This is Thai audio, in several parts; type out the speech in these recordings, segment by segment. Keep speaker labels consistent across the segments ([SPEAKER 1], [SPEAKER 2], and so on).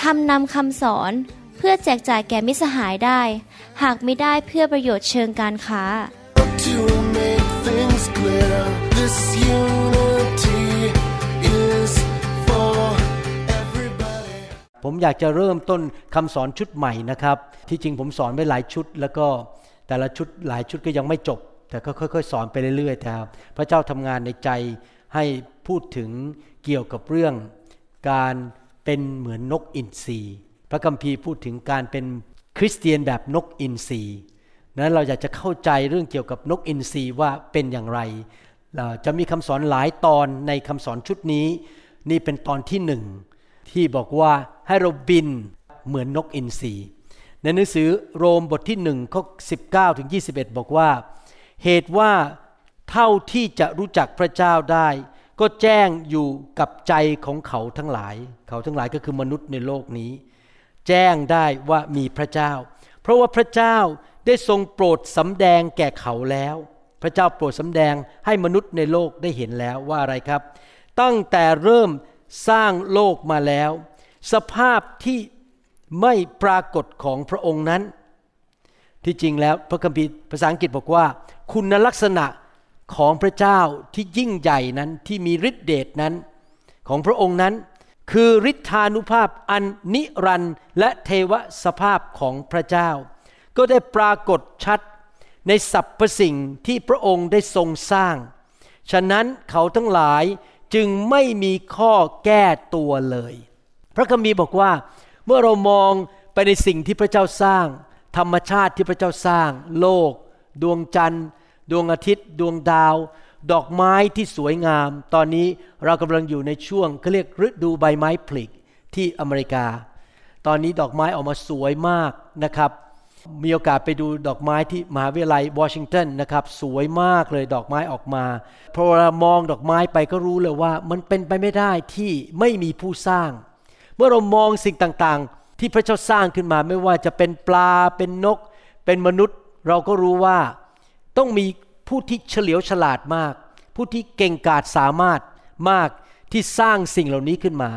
[SPEAKER 1] ทำนำคำสอนเพื่อแจกจ่ายแก่มิสหายได้ หากไม่ได้เพื่อประโยชน์เชิงการค้า
[SPEAKER 2] To make things clear, this unity is for everybody.
[SPEAKER 3] ผมอยากจะเริ่มต้นคำสอนชุดใหม่นะครับ ที่จริงผมสอนไว้หลายชุด แล้วก็แต่ละชุดหลายชุดก็ยังไม่จบ แต่ก็ค่อย ๆ สอนไปเรื่อยๆแต่พระเจ้าทำงานในใจให้พูดถึงเกี่ยวกับเรื่องการ เป็นเหมือนนกอินทรีพระคัมภีร์พูดถึงการเป็นคริสเตียนแบบนกอินทรีนั้นเราอยากจะเข้าใจเรื่องเกี่ยวกับนกอินทรีว่าเป็นอย่างไร จะมีคำสอนหลายตอนในคำสอนชุดนี้ นี่เป็นตอนที่หนึ่งที่บอกว่าให้เราบินเหมือนนกอินทรีในหนังสือโรมบทที่หนึ่งข้อ19ถึง21บอกว่า เหตุว่าเท่าที่จะรู้จักพระเจ้าได้ ก็แจ้งอยู่กับใจของเขาทั้งหลาย เขาทั้งหลายก็คือมนุษย์ในโลกนี้ แจ้งได้ว่ามีพระเจ้า เพราะว่าพระเจ้าได้ทรงโปรดสำแดงแก่เขาแล้ว พระเจ้าโปรดสำแดงให้มนุษย์ในโลกได้เห็นแล้วว่าอะไรครับ ตั้งแต่เริ่มสร้างโลกมาแล้ว สภาพที่ไม่ปรากฏของพระองค์นั้น ที่จริงแล้วพระคัมภีร์ภาษาอังกฤษบอกว่า คุณลักษณะ ของพระเจ้าที่ยิ่งใหญ่นั้นที่มีฤทธิเดชนั้น ของพระองค์นั้น คือฤทธานุภาพอันนิรันดร์และเทวสภาพของพระเจ้า ก็ได้ปรากฏชัดในสรรพสิ่งที่พระองค์ได้ทรงสร้าง ฉะนั้นเขาทั้งหลายจึงไม่มีข้อแก้ตัวเลย พระคัมภีร์บอกว่า เมื่อเรามองไปในสิ่งที่พระเจ้าสร้าง ธรรมชาติที่พระเจ้าสร้าง โลก ดวงจันทร์ ดวงอาทิตย์ ดวงดาว ดอกไม้ที่สวยงาม ตอนนี้เรากำลังอยู่ในช่วงเขาเรียกฤดูใบไม้ผลิที่อเมริกา ตอนนี้ดอกไม้ออกมาสวยมากนะครับ มีโอกาสไปดูดอกไม้ที่มหาวิทยาลัยวอชิงตันนะครับ สวยมากเลยดอกไม้ออกมาพอเรามองดอกไม้ไปก็รู้เลยว่า มันเป็นไปไม่ได้ที่ไม่มีผู้สร้าง เมื่อเรามองสิ่งต่างๆ ที่พระเจ้าสร้างขึ้นมาไม่ว่าจะเป็นปลาเป็นนก เป็นมนุษย์ เราก็รู้ว่า ต้องมีผู้ที่เฉลียวฉลาดมาก ผู้ที่เก่งกาจสามารถมากที่สร้างสิ่งเหล่านี้ขึ้นมา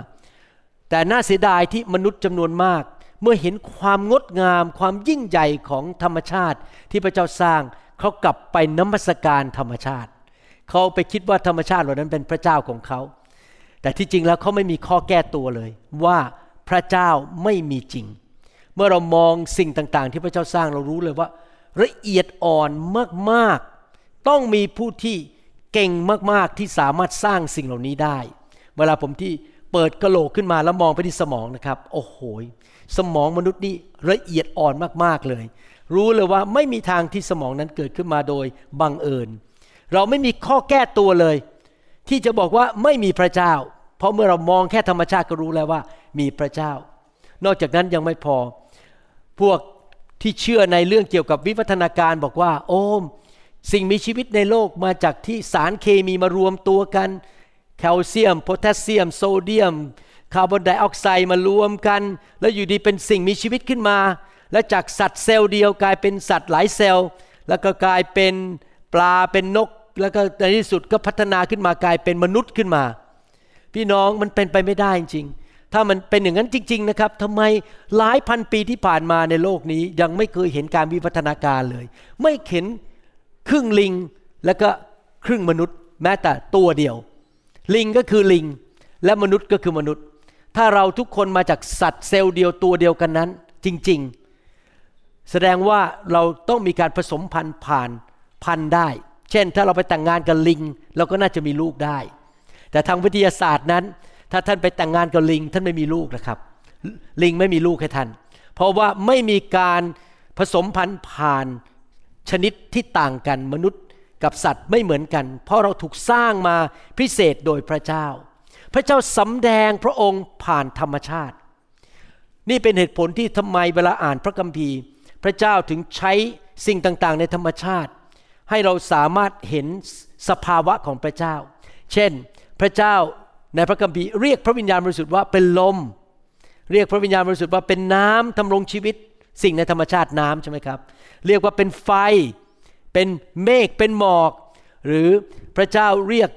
[SPEAKER 3] แต่น่าเสียดายที่มนุษย์จำนวนมาก เมื่อเห็นความงดงาม ความยิ่งใหญ่ของธรรมชาติ ที่พระเจ้าสร้างเขากลับไปนมัสการธรรมชาติเขาไปคิดว่าธรรมชาติเหล่านั้นเป็นพระเจ้าของเขา แต่ที่จริงแล้วเขาไม่มีข้อแก้ตัวเลย ว่าพระเจ้าไม่มีจริง เมื่อเรามองสิ่งต่างๆ ที่พระเจ้าสร้างเรารู้เลยว่า ละเอียดอ่อนมากๆ ต้องมีผู้ที่เก่งมากๆที่สามารถสร้างสิ่งเหล่านี้ได้ เวลาผมที่เปิดกระโหลกขึ้นมาแล้วมองไปที่สมองนะครับ โอ้โหสมองมนุษย์นี่ละเอียดอ่อนมากๆเลย รู้เลยว่าไม่มีทางที่สมองนั้นเกิดขึ้นมาโดยบังเอิญ เราไม่มีข้อแก้ตัวเลย ที่จะบอกว่าไม่มีพระเจ้า เพราะเมื่อเรามองแค่ธรรมชาติก็รู้แล้วว่า มีพระเจ้า นอกจากนั้นยังไม่พอ พวก ที่เชื่อในเรื่องเกี่ยวกับวิวัฒนาการบอกว่า โอ้มสิ่งมีชีวิตในโลกมาจากที่สารเคมีมารวมตัวกันแคลเซียมโพแทสเซียม โซเดียมคาร์บอนไดออกไซด์มารวมกัน แล้วอยู่ดีเป็นสิ่งมีชีวิตขึ้นมา และจากสัตว์เซลล์เดียวกลายเป็นสัตว์หลายเซลล์ แล้วก็กลายเป็นปลาเป็นนก แล้วก็ในที่สุดก็พัฒนาขึ้นมากลายเป็นมนุษย์ขึ้นมา พี่น้องมันเป็นไปไม่ได้จริง ถ้ามันเป็นอย่างนั้นจริง ๆ นะครับทำไมหลายพันปีที่ผ่านมาในโลกนี้ ยังไม่เคยเห็นการวิวัฒนาการเลย ไม่เห็นครึ่งลิงแล้วก็ครึ่งมนุษย์ แม้แต่ตัวเดียว ลิงก็คือลิง และมนุษย์ก็คือมนุษย์ ถ้าเราทุกคนมาจากสัตว์เซลล์เดียวตัวเดียวกันนั้น จริง ๆ แสดงว่าเราต้องมีการผสมพันธุ์ผ่านพันธุ์ได้ เช่น ถ้าเราไปแต่งงานกับลิง เราก็น่าจะมีลูกได้ แต่ทางวิทยาศาสตร์นั้น ถ้าท่านไปแต่งงานกับลิง ท่านไม่มีลูกนะครับ ลิงไม่มีลูกให้ท่าน เพราะว่าไม่มีการผสมพันธุ์ผ่านชนิดที่ต่างกันมนุษย์กับสัตว์ไม่เหมือนกัน เพราะเราถูกสร้างมาพิเศษโดยพระเจ้า พระเจ้าสำแดงพระองค์ผ่านธรรมชาติ นี่เป็นเหตุผลที่ทำไมเวลาอ่านพระคัมภีร์ พระเจ้าถึงใช้สิ่งต่างๆ ในธรรมชาติ ให้เราสามารถเห็นสภาวะของพระเจ้า เช่น พระเจ้า ในพระคัมภีร์เรียกพระวิญญาณบริสุทธิ์ว่าเป็นลม เรียกพระวิญญาณบริสุทธิ์ว่าเป็นน้ำทำรงชีวิต สิ่งในธรรมชาติน้ำใช่ไหมครับ เรียกว่าเป็นไฟ เป็นเมฆเป็นหมอก หรือพระเจ้าเรียก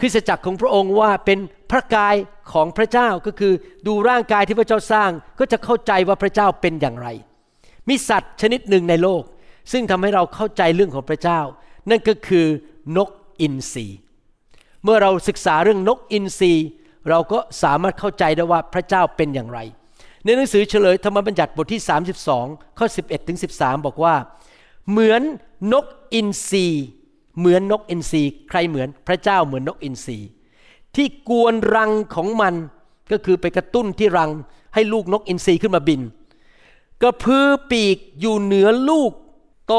[SPEAKER 3] คริสตจักรของพระองค์ว่าเป็นพระกายของพระเจ้าก็คือดูร่างกายที่พระเจ้าสร้างก็จะเข้าใจว่าพระเจ้าเป็นอย่างไร มีสัตว์ชนิดหนึ่งในโลก ซึ่งทำให้เราเข้าใจเรื่องของพระเจ้า นั่นก็คือนกอินทรี เมื่อเราศึกษาเรื่องนกอินทรีเราก็สามารถเข้าใจได้ว่าพระเจ้าเป็นอย่างไร ในหนังสือเฉลยธรรมบัญญัติบทที่ 32 ข้อ 11 ถึง 13 บอกว่า เหมือนนกอินทรีเหมือนนกอินทรีใครเหมือนพระเจ้าเหมือนนกอินทรีที่กวนรังของมันก็คือไปกระตุ้นที่รังให้ลูกนกอินทรีขึ้นมาบิน กระพือปีกอยู่เหนือลูกโต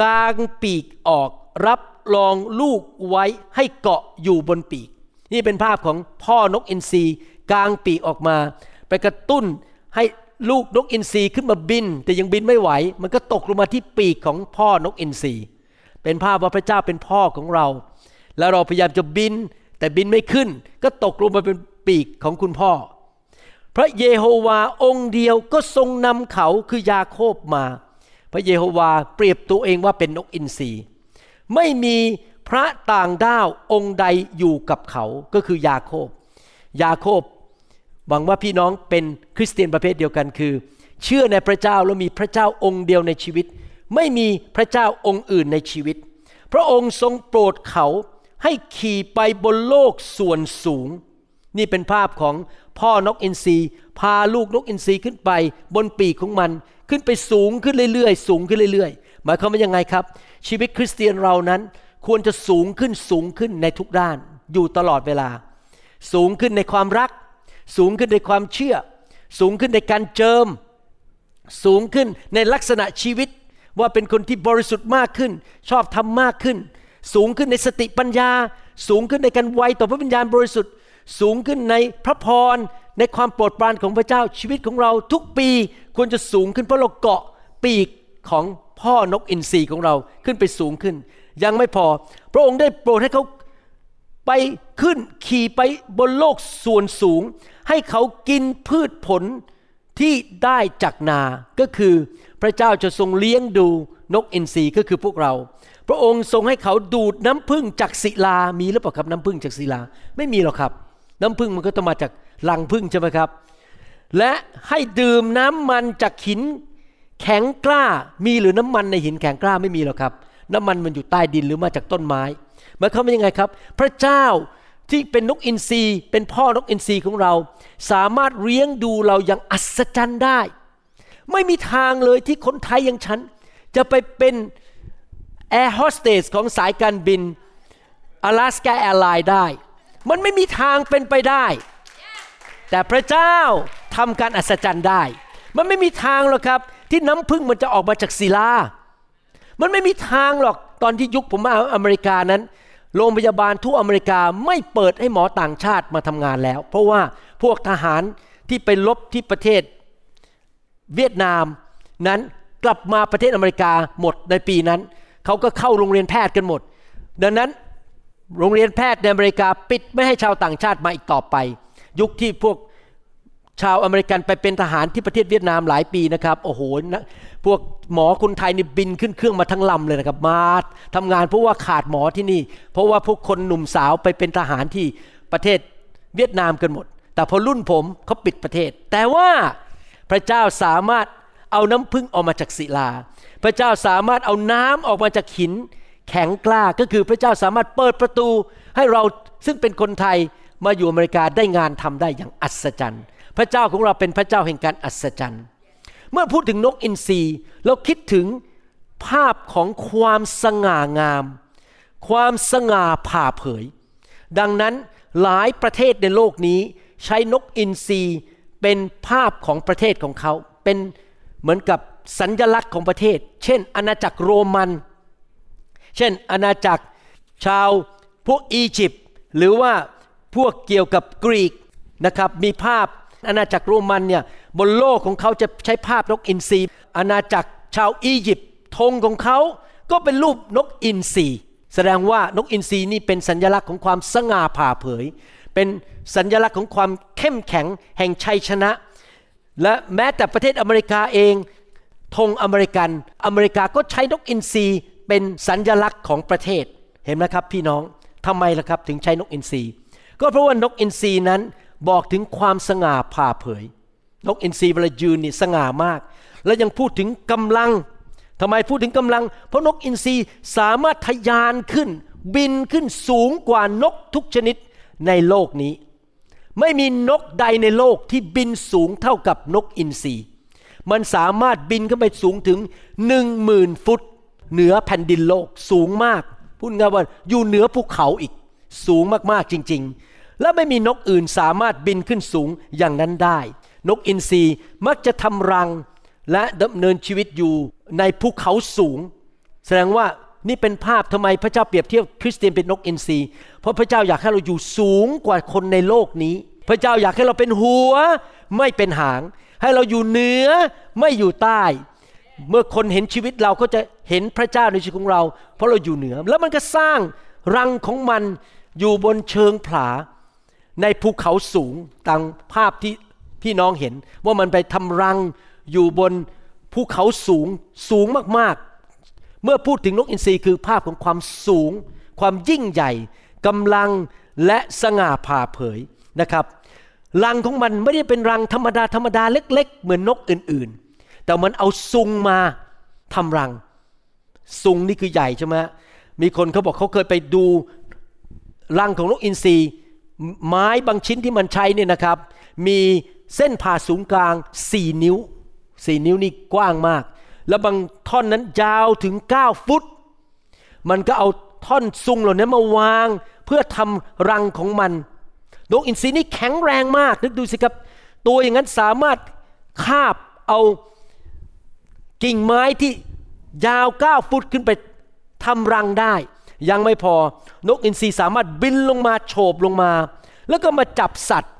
[SPEAKER 3] กลางปีกออกรับ รองลูกไว้ให้เกาะอยู่บนปีก นี่เป็นภาพของพ่อนกอินทรีกลางปีกออกมา ไปกระตุ้นให้ลูกนกอินทรีขึ้นมาบิน แต่ยังบินไม่ไหว มันก็ตกลงมาที่ปีกของพ่อนกอินทรีเป็นภาพว่าพระเจ้าเป็นพ่อของเรา แล้วเราพยายามจะบิน แต่บินไม่ขึ้น ก็ตกลงมาเป็นปีกของคุณพ่อ พระเยโฮวาองค์เดียวก็ทรงนำเขาคือยาโคบมา พระเยโฮวาเปรียบตัวเองว่าเป็นนกอินทรี ไม่มีพระต่างด้าวองค์ใดอยู่กับเขาก็คือยาโคบ ยาโคบหวังว่าพี่น้องเป็นคริสเตียนประเภทเดียวกันคือ เชื่อในพระเจ้าแล้วมีพระเจ้าองค์เดียวในชีวิต ไม่มีพระเจ้าองค์อื่นในชีวิต พระองค์ทรงโปรดเขาให้ขี่ไปบนโลกส่วนสูง นี่เป็นภาพของพ่อนกอินทรีพาลูกนกอินทรีขึ้นไปบนปีกของมัน ขึ้นไปสูงขึ้นเรื่อยๆ สูงขึ้นเรื่อยๆ หมายความว่ายังไงครับ ชีวิตคริสเตียนเรานั้นควรจะสูงขึ้นสูงขึ้นในทุกด้าน อยู่ตลอดเวลา สูงขึ้นในความรัก สูงขึ้นในความเชื่อ สูงขึ้นในการเจิม สูงขึ้นในลักษณะชีวิตว่าเป็นคนที่บริสุทธิ์มากขึ้น ชอบทำมากขึ้น สูงขึ้นในสติปัญญา สูงขึ้นในการไวต่อพระวิญญาณบริสุทธิ์ สูงขึ้นในพระพรในความโปรดปรานของพระเจ้าชีวิตของเราทุกปีควรจะสูงขึ้นเพราะเราเกาะปีกของ พ่อนกอินทรีของเราขึ้นไปสูงขึ้น ยังไม่พอ พระองค์ได้โปรดให้เขาไปขึ้นขี่ไปบนโลกส่วนสูง ให้เขากินพืชผลที่ได้จากนาก็คือพระเจ้าจะทรงเลี้ยงดูนกอินทรีก็คือพวกเรา พระองค์ทรงให้เขาดูดน้ำพึ่งจากศิลามีหรือเปล่าครับน้ำพึ่งจากศิลาไม่มีหรอกครับ น้ำพึ่งมันก็ต้องมาจากลังพึ่งใช่ไหมครับ และให้ดื่มน้ำมันจากหิน แข็งกล้ามีหรือน้ำมันในหินแข็งกล้าไม่มีหรอกครับ น้ำมันมันอยู่ใต้ดินหรือมาจากต้นไม้หมายความว่ายังไงครับ พระเจ้าที่เป็นนกอินทรีเป็นพ่อนกอินทรีของเรา สามารถเลี้ยงดูเราอย่างอัศจรรย์ได้ ไม่มีทางเลยที่คนไทยอย่างฉัน จะไปเป็นแอร์โฮสเตสของสายการบิน Alaska Airlines ได้ มันไม่มีทางเป็นไปได้ แต่พระเจ้าทำการอัศจรรย์ได้ มันไม่มีทางหรอกครับ ที่น้ำพึ่งมันจะออกมาจากศิลา มันไม่มีทางหรอกตอนที่ยุคผมมาอเมริกานั้น โรงพยาบาลทั่วอเมริกาไม่เปิดให้หมอต่างชาติมาทำงานแล้ว เพราะว่าพวกทหารที่ไปลบที่ประเทศเวียดนามนั้นกลับมาประเทศอเมริกาหมดในปีนั้น เขาก็เข้าโรงเรียนแพทย์กันหมด ดังนั้นโรงเรียนแพทย์ในอเมริกาปิดไม่ให้ชาวต่างชาติมาอีกต่อไป ยุคที่พวก ชาวอเมริกันไปเป็นทหารที่ประเทศเวียดนามหลายปีนะครับโอ้โหนะพวกหมอคนไทยนี่บินขึ้นเครื่องมาทั้งลำเลยนะครับมาทำงานเพราะว่าขาดหมอที่นี่ เพราะว่าพวกคนหนุ่มสาวไปเป็นทหารที่ประเทศเวียดนามกันหมด แต่พอรุ่นผมเขาปิดประเทศ แต่ว่าพระเจ้าสามารถเอาน้ำพึ่งออกมาจากศิลา พระเจ้าสามารถเอาน้ำออกมาจากหิน แข็งกล้าก็คือพระเจ้าสามารถเปิดประตูให้เราซึ่งเป็นคนไทยมาอยู่อเมริกาได้งานทำได้อย่างอัศจรรย์ พระเจ้าของเราเป็นพระเจ้าแห่งการอัศจรรย์ เมื่อพูดถึงนกอินทรีเราคิดถึงภาพของความสง่างาม ความสง่าผ่าเผย ดังนั้นหลายประเทศในโลกนี้ ใช้นกอินทรีเป็นภาพของประเทศของเขา เป็นเหมือนกับสัญญลักษณ์ของประเทศ เช่น อาณาจักรโรมัน เช่น อาณาจักรชาวพวกอียิปต์หรือว่าพวกเกี่ยวกับกรีกนะครับมีภาพ อาณาจักรโรมันเนี่ยบนโลกของเขาจะใช้ภาพนกอินทรีอาณาจักรชาวอียิปต์ธงของเขาก็เป็นรูปนกอินทรีแสดงว่านกอินทรีนี่เป็นสัญลักษณ์ของความสง่าผ่าเผย เป็นสัญลักษณ์ของความเข้มแข็งแห่งชัยชนะ และแม้แต่ประเทศอเมริกาเองธงอเมริกัน อเมริกาก็ใช้นกอินทรีเป็นสัญลักษณ์ของประเทศเห็นไหมครับพี่น้องทำไมล่ะครับถึงใช้นกอินทรีก็เพราะว่านกอินทรีนั้น บอกถึงความสง่าผ่าเผย นกอินทรีเวลายืนนี่สง่ามาก และยังพูดถึงกำลังทำไมพูดถึงกำลัง เพราะนกอินทรีสามารถทะยานขึ้น บินขึ้นสูงกว่านกทุกชนิดในโลกนี้ ไม่มีนกใดในโลกที่บินสูงเท่ากับนกอินทรีมันสามารถบินขึ้นไปสูงถึงหนึ่งหมื่นฟุต เหนือแผ่นดินโลกสูงมากพูดง่ายว่าอยู่เหนือภูเขาอีกสูงมากๆจริงๆ และไม่มีนกอื่นสามารถบินขึ้นสูงอย่างนั้นได้ นกอินทรีมักจะทำรังและดำเนินชีวิตอยู่ในภูเขาสูง แสดงว่านี่เป็นภาพทำไมพระเจ้าเปรียบเทียบคริสเตียนเป็นนกอินทรีเพราะพระเจ้าอยากให้เราอยู่สูงกว่าคนในโลกนี้ พระเจ้าอยากให้เราเป็นหัว ไม่เป็นหาง ให้เราอยู่เหนือไม่อยู่ใต้ เมื่อคนเห็นชีวิตเราก็จะเห็นพระเจ้าในชีวิตของเรา เพราะเราอยู่เหนือ แล้วมันก็สร้างรังของมันอยู่บนเชิงผา ในภูเขาสูงตามภาพที่พี่น้องเห็น ว่ามันไปทำรังอยู่บนภูเขาสูงสูงมากๆ เมื่อพูดถึงนกอินทรีคือภาพของความสูง ความยิ่งใหญ่กำลังและสง่าผ่าเผยนะครับ รังของมันไม่ได้เป็นรังธรรมดาธรรมดาเล็ก ๆ เหมือนนกอื่นๆ แต่มันเอาซุงมาทำรังซุงนี่คือใหญ่ใช่ไหมมีคนเขาบอกเขาเคยไปดูรังของนกอินทรี ไม้บางชิ้นที่มันใช้เนี่ยนะครับ มีเส้นผ่าศูนย์กลาง 4 นิ้ว 4 นิ้วนี่กว้างมาก แล้วบางท่อนนั้นยาวถึง 9 ฟุต มันก็เอาท่อนซุงเหล่านั้มาวางเพื่อทำรังของมันนกอินทรีนี่แข็งแรงมาก นึกดูสิครับ ตัวอย่างนั้นสามารถคาบเอากิ่งไม้ที่ยาว 9 ฟุตขึ้นไปทำรังได้ ยังไม่พอนกอินทรีสามารถบินลงมาโฉบลงมา แล้วก็มาจับสัตว์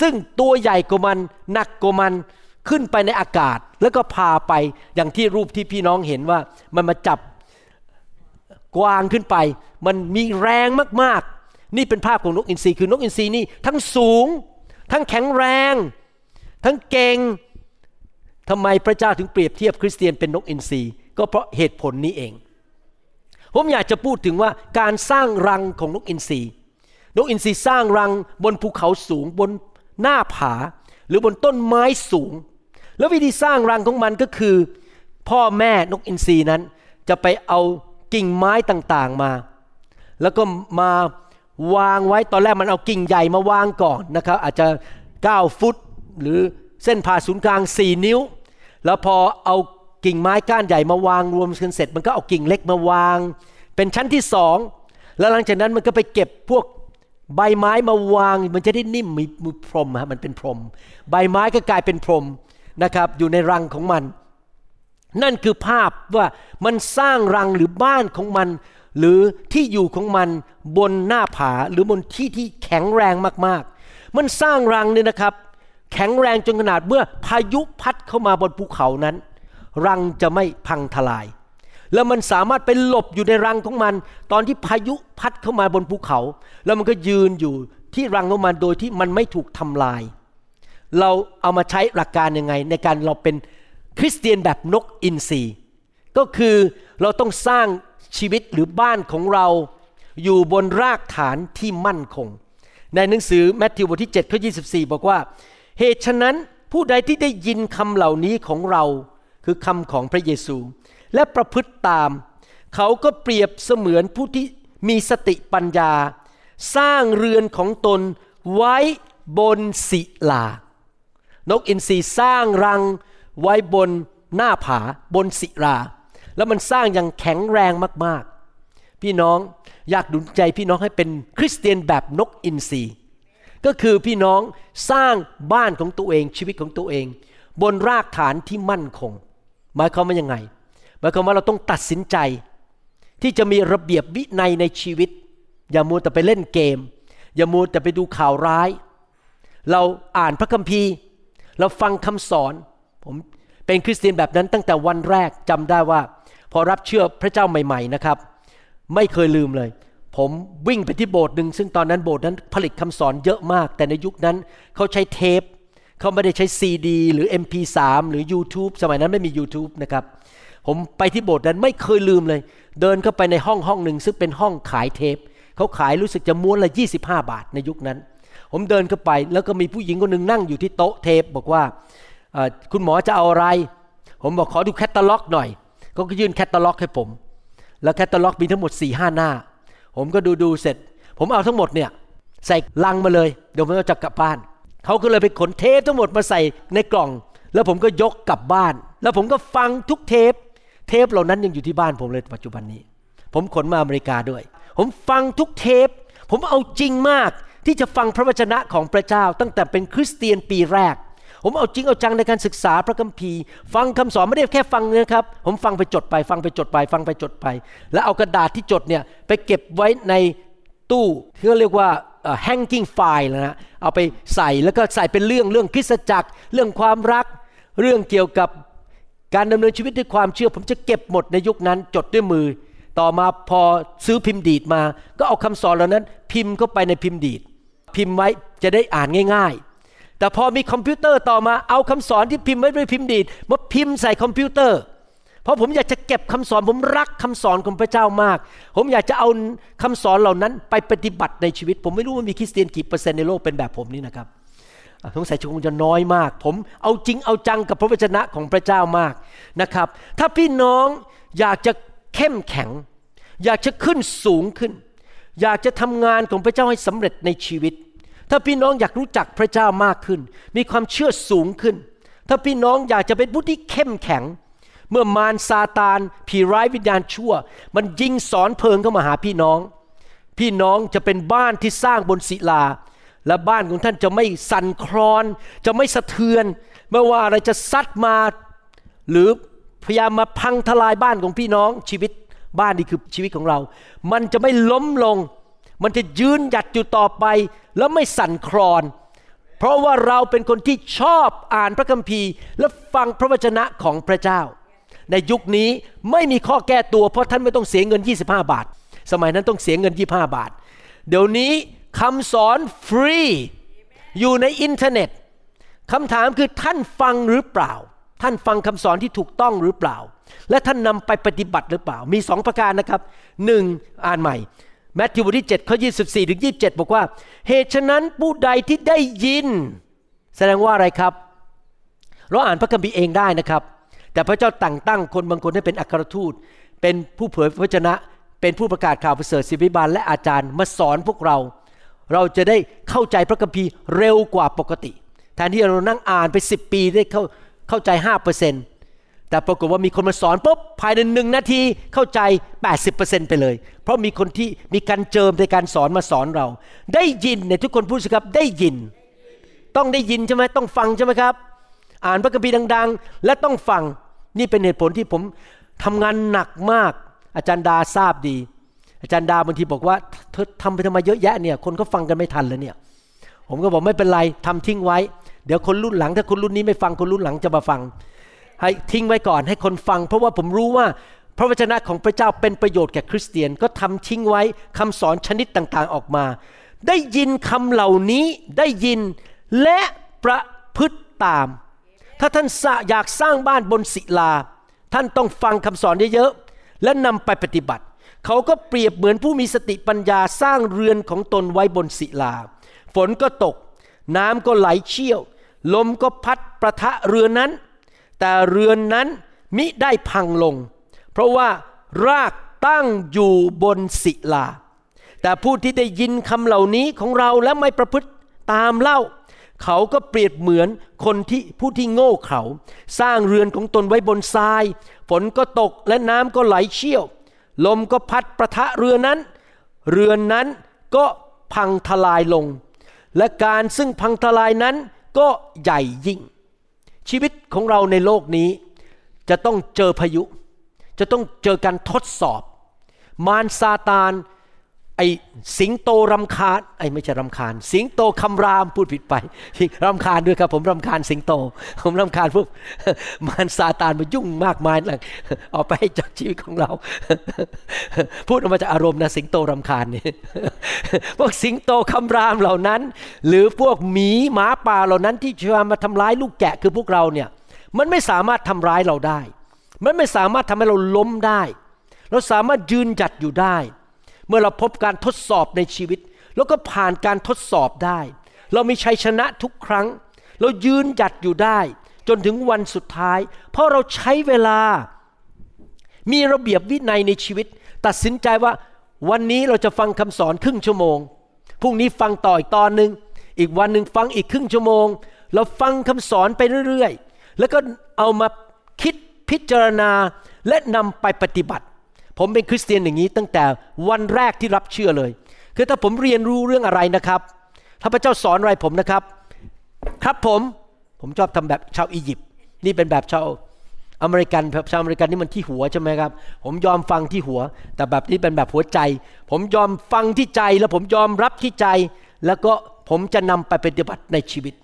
[SPEAKER 3] ซึ่งตัวใหญ่กว่ามันหนักกว่ามันขึ้นไปในอากาศ แล้วก็พาไปอย่างที่รูปที่พี่น้องเห็นว่ามันมาจับกวางขึ้นไป มันมีแรงมากๆ นี่เป็นภาพของนกอินทรีคือนกอินทรีนี่ทั้งสูง ทั้งแข็งแรง ทั้งเก่งทำไมพระเจ้าถึงเปรียบเทียบคริสเตียนเป็นนกอินทรีก็เพราะเหตุผลนี้เอง ผมอยากจะพูดถึงว่าการสร้างรังของนกอินทรีนกอินทรีสร้างรังบนภูเขาสูงบนหน้าผา หรือบนต้นไม้สูง แล้ววิธีสร้างรังของมันก็คือ พ่อแม่นกอินทรีนั้น จะไปเอากิ่งไม้ต่างๆมา แล้วก็มาวางไว้ตอนแรกมันเอากิ่งใหญ่มาวางก่อนนะครับ อาจจะ 9 ฟุตหรือเส้นผ่าศูนย์กลาง 4 นิ้ว แล้วพอเอา กิ่งไม้ก้านใหญ่มาวางรวมกันเสร็จ มันก็เอากิ่งเล็กมาวาง เป็นชั้นที่สองแล้วหลังจากนั้นมันก็ไปเก็บพวกใบไม้มาวาง มันจะได้นิ่มมีมีพรมฮะมันเป็นพรม ใบไม้ก็กลายเป็นพรมนะครับอยู่ในรังของมัน นั่นคือภาพว่ามันสร้างรังหรือบ้านของมัน หรือที่อยู่ของมันบนหน้าผาหรือบนที่ที่แข็งแรงมากๆ มันสร้างรังเนี่ยนะครับ แข็งแรงจนขนาดเมื่อพายุพัดเข้ามาบนภูเขานั้น รังจะไม่พังทลาย แล้วมันสามารถไปหลบอยู่ในรังของมัน ตอนที่พายุพัดเข้ามาบนภูเขา แล้วมันก็ยืนอยู่ที่รังของมันโดยที่มันไม่ถูกทำลาย เราเอามาใช้หลักการยังไง ในการเราเป็นคริสเตียนแบบนกอินทรีก็คือเราต้องสร้างชีวิตหรือบ้านของเราอยู่บนรากฐานที่มั่นคง ในหนังสือแมทธิวบทที่7ข้อ24 บอกว่า เหตุฉะนั้นผู้ใดที่ได้ยินคำเหล่านี้ของเรา คือคำของพระเยซู และประพฤติตาม เขาก็เปรียบเสมือนผู้ที่มีสติปัญญา สร้างเรือนของตนไว้บนศิลา นกอินทรีสร้างรังไว้บนหน้าผาบนศิลา แล้วมันสร้างอย่างแข็งแรงมากๆ พี่น้องอยากดุลใจพี่น้องให้เป็นคริสเตียนแบบนกอินทรีก็คือพี่น้องสร้างบ้านของตัวเองชีวิตของตัวเอง บนรากฐานที่มั่นคง หมายความว่ายังไง หมายความว่าเราต้องตัดสินใจ ที่จะมีระเบียบวินัยในชีวิต อย่ามัวแต่ไปเล่นเกม อย่ามัวแต่ไปดูข่าวร้าย เราอ่านพระคัมภีร์ เราฟังคำสอน ผมเป็นคริสเตียนแบบนั้นตั้งแต่วันแรกจำได้ว่า พอรับเชื่อพระเจ้าใหม่ ๆนะครับ ไม่เคยลืมเลย ผมวิ่งไปที่โบสถ์หนึ่งซึ่งตอนนั้นโบสถ์นั้นผลิตคำสอนเยอะมาก แต่ในยุคนั้นเขาใช้เทป เขาไม่ได้ใช้ซีดีหรือ MP3 หรือ YouTube สมัยนั้นไม่มี YouTube นะครับ ผมไปที่โบสถ์นั้นไม่เคยลืมเลย เดินเข้าไปในห้องห้องหนึ่งซึ่งเป็นห้องขายเทป เขาขายรู้สึกจะม้วนละ 25 บาทในยุคนั้น ผมเดินเข้าไปแล้วก็มีผู้หญิงคนหนึ่งนั่งอยู่ที่โต๊ะเทป บอกว่าคุณหมอจะเอาอะไร ผมบอกขอดูแคตตาล็อกหน่อยเขาก็ยื่นแคตตาล็อกให้ผม แล้วแคตตาล็อกมีทั้งหมดสี่ห้าหน้า ผมก็ดูดูเสร็จ ผมเอาทั้งหมดเนี่ยใส่ลังมาเลยเดี๋ยวผมจะกลับบ้าน เขาก็เลยไปขนเทปทั้งหมดมาใส่ในกล่อง แล้วผมก็ยกกลับบ้าน แล้วผมก็ฟังทุกเทป เทปเหล่านั้นยังอยู่ที่บ้านผมเลยปัจจุบันนี้ ผมขนมาอเมริกาด้วย ผมฟังทุกเทป ผมเอาจริงมากที่จะฟังพระวจนะของพระเจ้า ตั้งแต่เป็นคริสเตียนปีแรก ผมเอาจริงเอาจังในการศึกษาพระคัมภีร์ ฟังคำสอนไม่ได้แค่ฟังนะครับ ผมฟังไปจดไป ฟังไปจดไป ฟังไปจดไป แล้วเอากระดาษที่จดเนี่ยไปเก็บไว้ในตู้ที่เขาเรียกว่า hanging file นะฮะเอาไปใส่แล้วก็ใส่เป็นเรื่องเรื่องคริสตจักร เรื่องความรัก เรื่องเกี่ยวกับการดำเนินชีวิตด้วยความเชื่อ ผมจะเก็บหมดในยุคนั้นจดด้วยมือ ต่อมาพอซื้อพิมพ์ดีดมา ก็เอาคำสอนเหล่านั้น พิมพ์เข้าไปในพิมพ์ดีด พิมพ์ไว้จะได้อ่านง่าย ๆ แต่พอมีคอมพิวเตอร์ต่อมาเอาคำสอนที่พิมพ์ไว้ด้วยพิมพ์ดีดมาพิมพ์ใส่คอมพิวเตอร์ ราะผมอยากจะเก็บคำสอนผมรักคำสอนของพระเจ้ามาก ผมอยากจะเอาคำสอนเหล่านั้นไปปฏิบัติในชีวิต ผมไม่รู้ว่ามีคริสเตียนกี่เปอร์เซ็นต์ในโลกเป็นแบบผมนี่นะครับสงสัยคงจะน้อยมาก ผมเอาจริงเอาจังกับพระวจนะของพระเจ้ามากนะครับ ถ้าพี่น้องอยากจะเข้มแข็ง อยากจะขึ้นสูงขึ้น อยากจะทำงานของพระเจ้าให้สำเร็จในชีวิต ถ้าพี่น้องอยากรู้จักพระเจ้ามากขึ้น มีความเชื่อสูงขึ้น ถ้าพี่น้องอยากจะเป็นผู้ที่เข้มแข็ง เมื่อมารซาตานผีร้ายวิญญาณชั่ว มันยิงสอนเพลิงเข้ามาหาพี่น้อง พี่น้องจะเป็นบ้านที่สร้างบนศิลา และบ้านของท่านจะไม่สั่นคลอน จะไม่สะเทือนไม่ว่าอะไรจะซัดมา หรือพยายามมาพังทลายบ้านของพี่น้องชีวิตบ้านนี่คือชีวิตของเรา มันจะไม่ล้มลง มันจะยืนหยัดอยู่ต่อไป แล้วไม่สั่นคลอน เพราะว่าเราเป็นคนที่ชอบอ่านพระคัมภีร์ และฟังพระวจนะของพระเจ้า ในยุคนี้ไม่มีข้อแก้ตัว เพราะท่านไม่ต้องเสียเงิน 25 บาท สมัยนั้นต้องเสียเงิน 25 บาท เดี๋ยวนี้คำสอนฟรีอยู่ในอินเทอร์เน็ตคำถามคือท่านฟังหรือเปล่า ท่านฟังคำสอนที่ถูกต้องหรือเปล่า และท่านนำไปปฏิบัติหรือเปล่า มีสองประการนะครับหนึ่งอ่านใหม่แมทธิวบทที่7ข้อ24ถึง27 บอกว่า เหตุฉะนั้นผู้ใดที่ได้ยิน แสดงว่าอะไรครับ เราอ่านพระคัมภีร์เองได้นะครับ แต่พระเจ้าแต่งตั้งคนบางคนให้เป็นอัครทูต เป็นผู้เผยพระวจนะ เป็นผู้ประกาศข่าวประเสริฐศิบิบาลและอาจารย์มาสอนพวกเรา เราจะได้เข้าใจพระคัมภีร์เร็วกว่าปกติ แทนที่เรานั่งอ่านไป 10 ปีได้เข้าเข้าใจ 5%แต่ปรากฏว่ามีคนมาสอนปุ๊บภายในหนึ่งนาทีเข้าใจ 80%ไปเลย เพราะมีคนที่มีการเจิมในการสอนมาสอนเรา ได้ยินเนี่ยทุกคนพูดสิครับได้ยิน ต้องได้ยินใช่ไหมต้องฟังใช่ไหมครับ อ่านพระคัมภีร์ดัง ๆ และต้องฟัง นี่เป็นเหตุผลที่ผมทำงานหนักมาก อาจารย์ดาทราบดี อาจารย์ดาบางทีบอกว่าเธอทำไปทำไมเยอะแยะเนี่ย คนก็ฟังกันไม่ทันเลยเนี่ย ผมก็บอกไม่เป็นไรทำทิ้งไว้ เดี๋ยวคนรุ่นหลัง ถ้าคนรุ่นนี้ไม่ฟังคนรุ่นหลังจะมาฟัง ให้ทิ้งไว้ก่อนให้คนฟัง เพราะว่าผมรู้ว่าพระวจนะของพระเจ้าเป็นประโยชน์แก่คริสเตียนก็ทำทิ้งไว้คำสอนชนิดต่างๆออกมา ได้ยินคำเหล่านี้ได้ยินและประพฤติตาม ถ้าท่านอยากสร้างบ้านบนศิลา ท่านต้องฟังคำสอนเยอะๆ และนำไปปฏิบัติ เขาก็เปรียบเหมือนผู้มีสติปัญญาสร้างเรือนของตนไว้บนศิลา ฝนก็ตก น้ำก็ไหลเชี่ยว ลมก็พัดประทะเรือนนั้น แต่เรือนนั้นมิได้พังลง เพราะว่ารากตั้งอยู่บนศิลา แต่ผู้ที่ได้ยินคำเหล่านี้ของเราและไม่ประพฤติตามเล่า เขาก็เปรียบเหมือนคนที่ผู้ที่โง่เขาสร้างเรือนของตนไว้บนทราย ฝนก็ตกและน้ำก็ไหลเชี่ยว ลมก็พัดประทะเรือนั้น เรือนนั้นก็พังทลายลง และการซึ่งพังทลายนั้นก็ใหญ่ยิ่ง ชีวิตของเราในโลกนี้ จะต้องเจอพายุ จะต้องเจอการทดสอบ มารซาตาน ไอ้สิงโตรำคาญไอ้ไม่ใช่รำคาญ สิงโตคำรามพูดผิดไปรำคาญด้วยครับ ผมรำคาญสิงโต ผมรำคาญพวกมารซาตานมายุ่งมากมายหลังเอาไปให้จากชีวิตของเรา พูดออกมาจากอารมณ์นะสิงโตรำคาญนี่พวกสิงโตคำรามเหล่านั้น หรือพวกหมีหมาป่าเหล่านั้นที่จะมาทำร้ายลูกแกะคือพวกเราเนี่ยมันไม่สามารถทำร้ายเราได้ มันไม่สามารถทำให้เราล้มได้ เราสามารถยืนหยัดอยู่ได้ เมื่อเราพบการทดสอบในชีวิต แล้วก็ผ่านการทดสอบได้ เรามีชัยชนะทุกครั้ง เรายืนหยัดอยู่ได้ จนถึงวันสุดท้าย เพราะเราใช้เวลา มีระเบียบวินัยในชีวิต ตัดสินใจว่าวันนี้เราจะฟังคำสอนครึ่งชั่วโมงพรุ่งนี้ฟังต่ออีกตอนหนึ่งอีกวันหนึ่งฟังอีกครึ่งชั่วโมง เราฟังคำสอนไปเรื่อยๆ แล้วก็เอามาคิดพิจารณาและนำไปปฏิบัติ ผมเป็นคริสเตียนอย่างนี้ตั้งแต่วันแรกที่รับเชื่อเลย คือถ้าผมเรียนรู้เรื่องอะไรนะครับถ้าพระเจ้าสอนอะไรผมนะครับ ครับผมผมชอบทำแบบชาวอียิปต์นี่เป็นแบบชาวอเมริกันแบบชาวอเมริกันนี่มันที่หัวใช่ไหมครับ ผมยอมฟังที่หัว แต่แบบนี้เป็นแบบหัวใจ ผมยอมฟังที่ใจแล้วผมยอมรับที่ใจ แล้วก็ผมจะนำไปปฏิบัติในชีวิต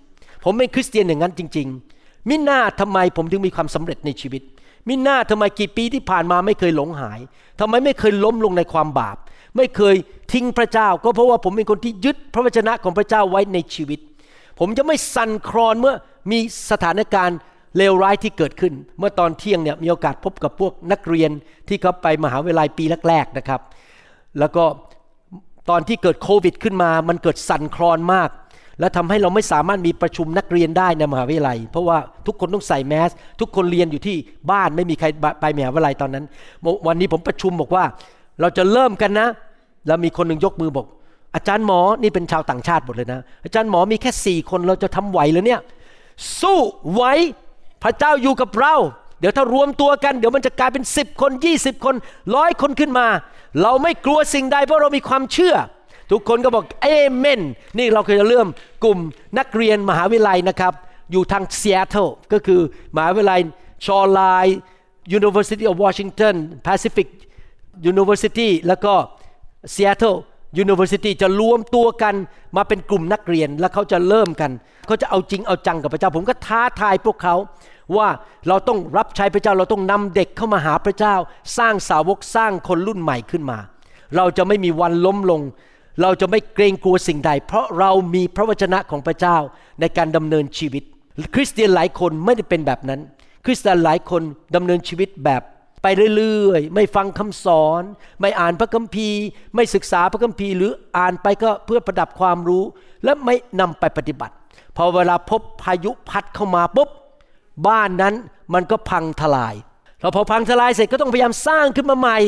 [SPEAKER 3] ผมเป็นคริสเตียนอย่างนั้นจริง ๆ มิน่าทำไมผมถึงมีความสำเร็จในชีวิต มิน่าทำไมกี่ปีที่ผ่านมาไม่เคยหลงหายทำไมไม่เคยล้มลงในความบาป ไม่เคยทิ้งพระเจ้า ก็เพราะว่าผมเป็นคนที่ยึดพระวจนะของพระเจ้าไว้ในชีวิต ผมจะไม่สั่นคลอนเมื่อมีสถานการณ์เลวร้ายที่เกิดขึ้น เมื่อตอนเที่ยงเนี่ยมีโอกาสพบกับพวกนักเรียนที่เขาไปมหาวิทยาลัยปีแรกๆนะครับ แล้วก็ตอนที่เกิดโควิดขึ้นมา มันเกิดสั่นคลอนมาก และทำให้เราไม่สามารถมีประชุมนักเรียนได้ในมหาวิทยาลัย เพราะว่าทุกคนต้องใส่แมส ทุกคนเรียนอยู่ที่บ้านไม่มีใครไปมหาวิทยาลัยตอนนั้น วันนี้ผมประชุมบอกว่า เราจะเริ่มกันนะ แล้วมีคนหนึ่งยกมือบอก อาจารย์หมอนี่เป็นชาวต่างชาติหมดเลยนะ อาจารย์หมอมีแค่สี่คนเราจะทำไหวเลยเนี่ย สู้ไหวพระเจ้าอยู่กับเรา เดี๋ยวถ้ารวมตัวกันเดี๋ยวมันจะกลายเป็น10คน20คนร้อยคนขึ้นมา เราไม่กลัวสิ่งใดเพราะเรามีความเชื่อ ทุกคนก็บอกเอเมน นี่เราเคยจะเริ่มกลุ่มนักเรียนมหาวิทยาลัยนะครับ อยู่ทางซีแอตเทิลก็คือมหาวิทยาลัยชอไล University of Washington Pacific University แล้วก็ Seattle University จะรวมตัวกันมาเป็นกลุ่มนักเรียนแล้วเขาจะเริ่มกัน เขาจะเอาจริงเอาจังกับพระเจ้า ผมก็ท้าทายพวกเขาว่าเราต้องรับใช้พระเจ้าเราต้องนำเด็กเข้ามาหาพระเจ้า สร้างสาวกสร้างคนรุ่นใหม่ขึ้นมา เราจะไม่มีวันล้มลง เราจะไม่เกรงกลัวสิ่งใด เพราะเรามีพระวจนะของพระเจ้าในการดำเนินชีวิต คริสเตียนหลายคนไม่ได้เป็นแบบนั้น คริสเตียนหลายคนดำเนินชีวิตแบบไปเรื่อยๆ ไม่ฟังคำสอน ไม่อ่านพระคัมภีร์ ไม่ศึกษาพระคัมภีร์หรืออ่านไปก็เพื่อประดับความรู้ และไม่นำไปปฏิบัติ พอเวลาพบพายุพัดเข้ามาปุ๊บบ้านนั้นมันก็พังทลายเราพอพังทลายเสร็จก็ต้องพยายามสร้างขึ้นมาใหม่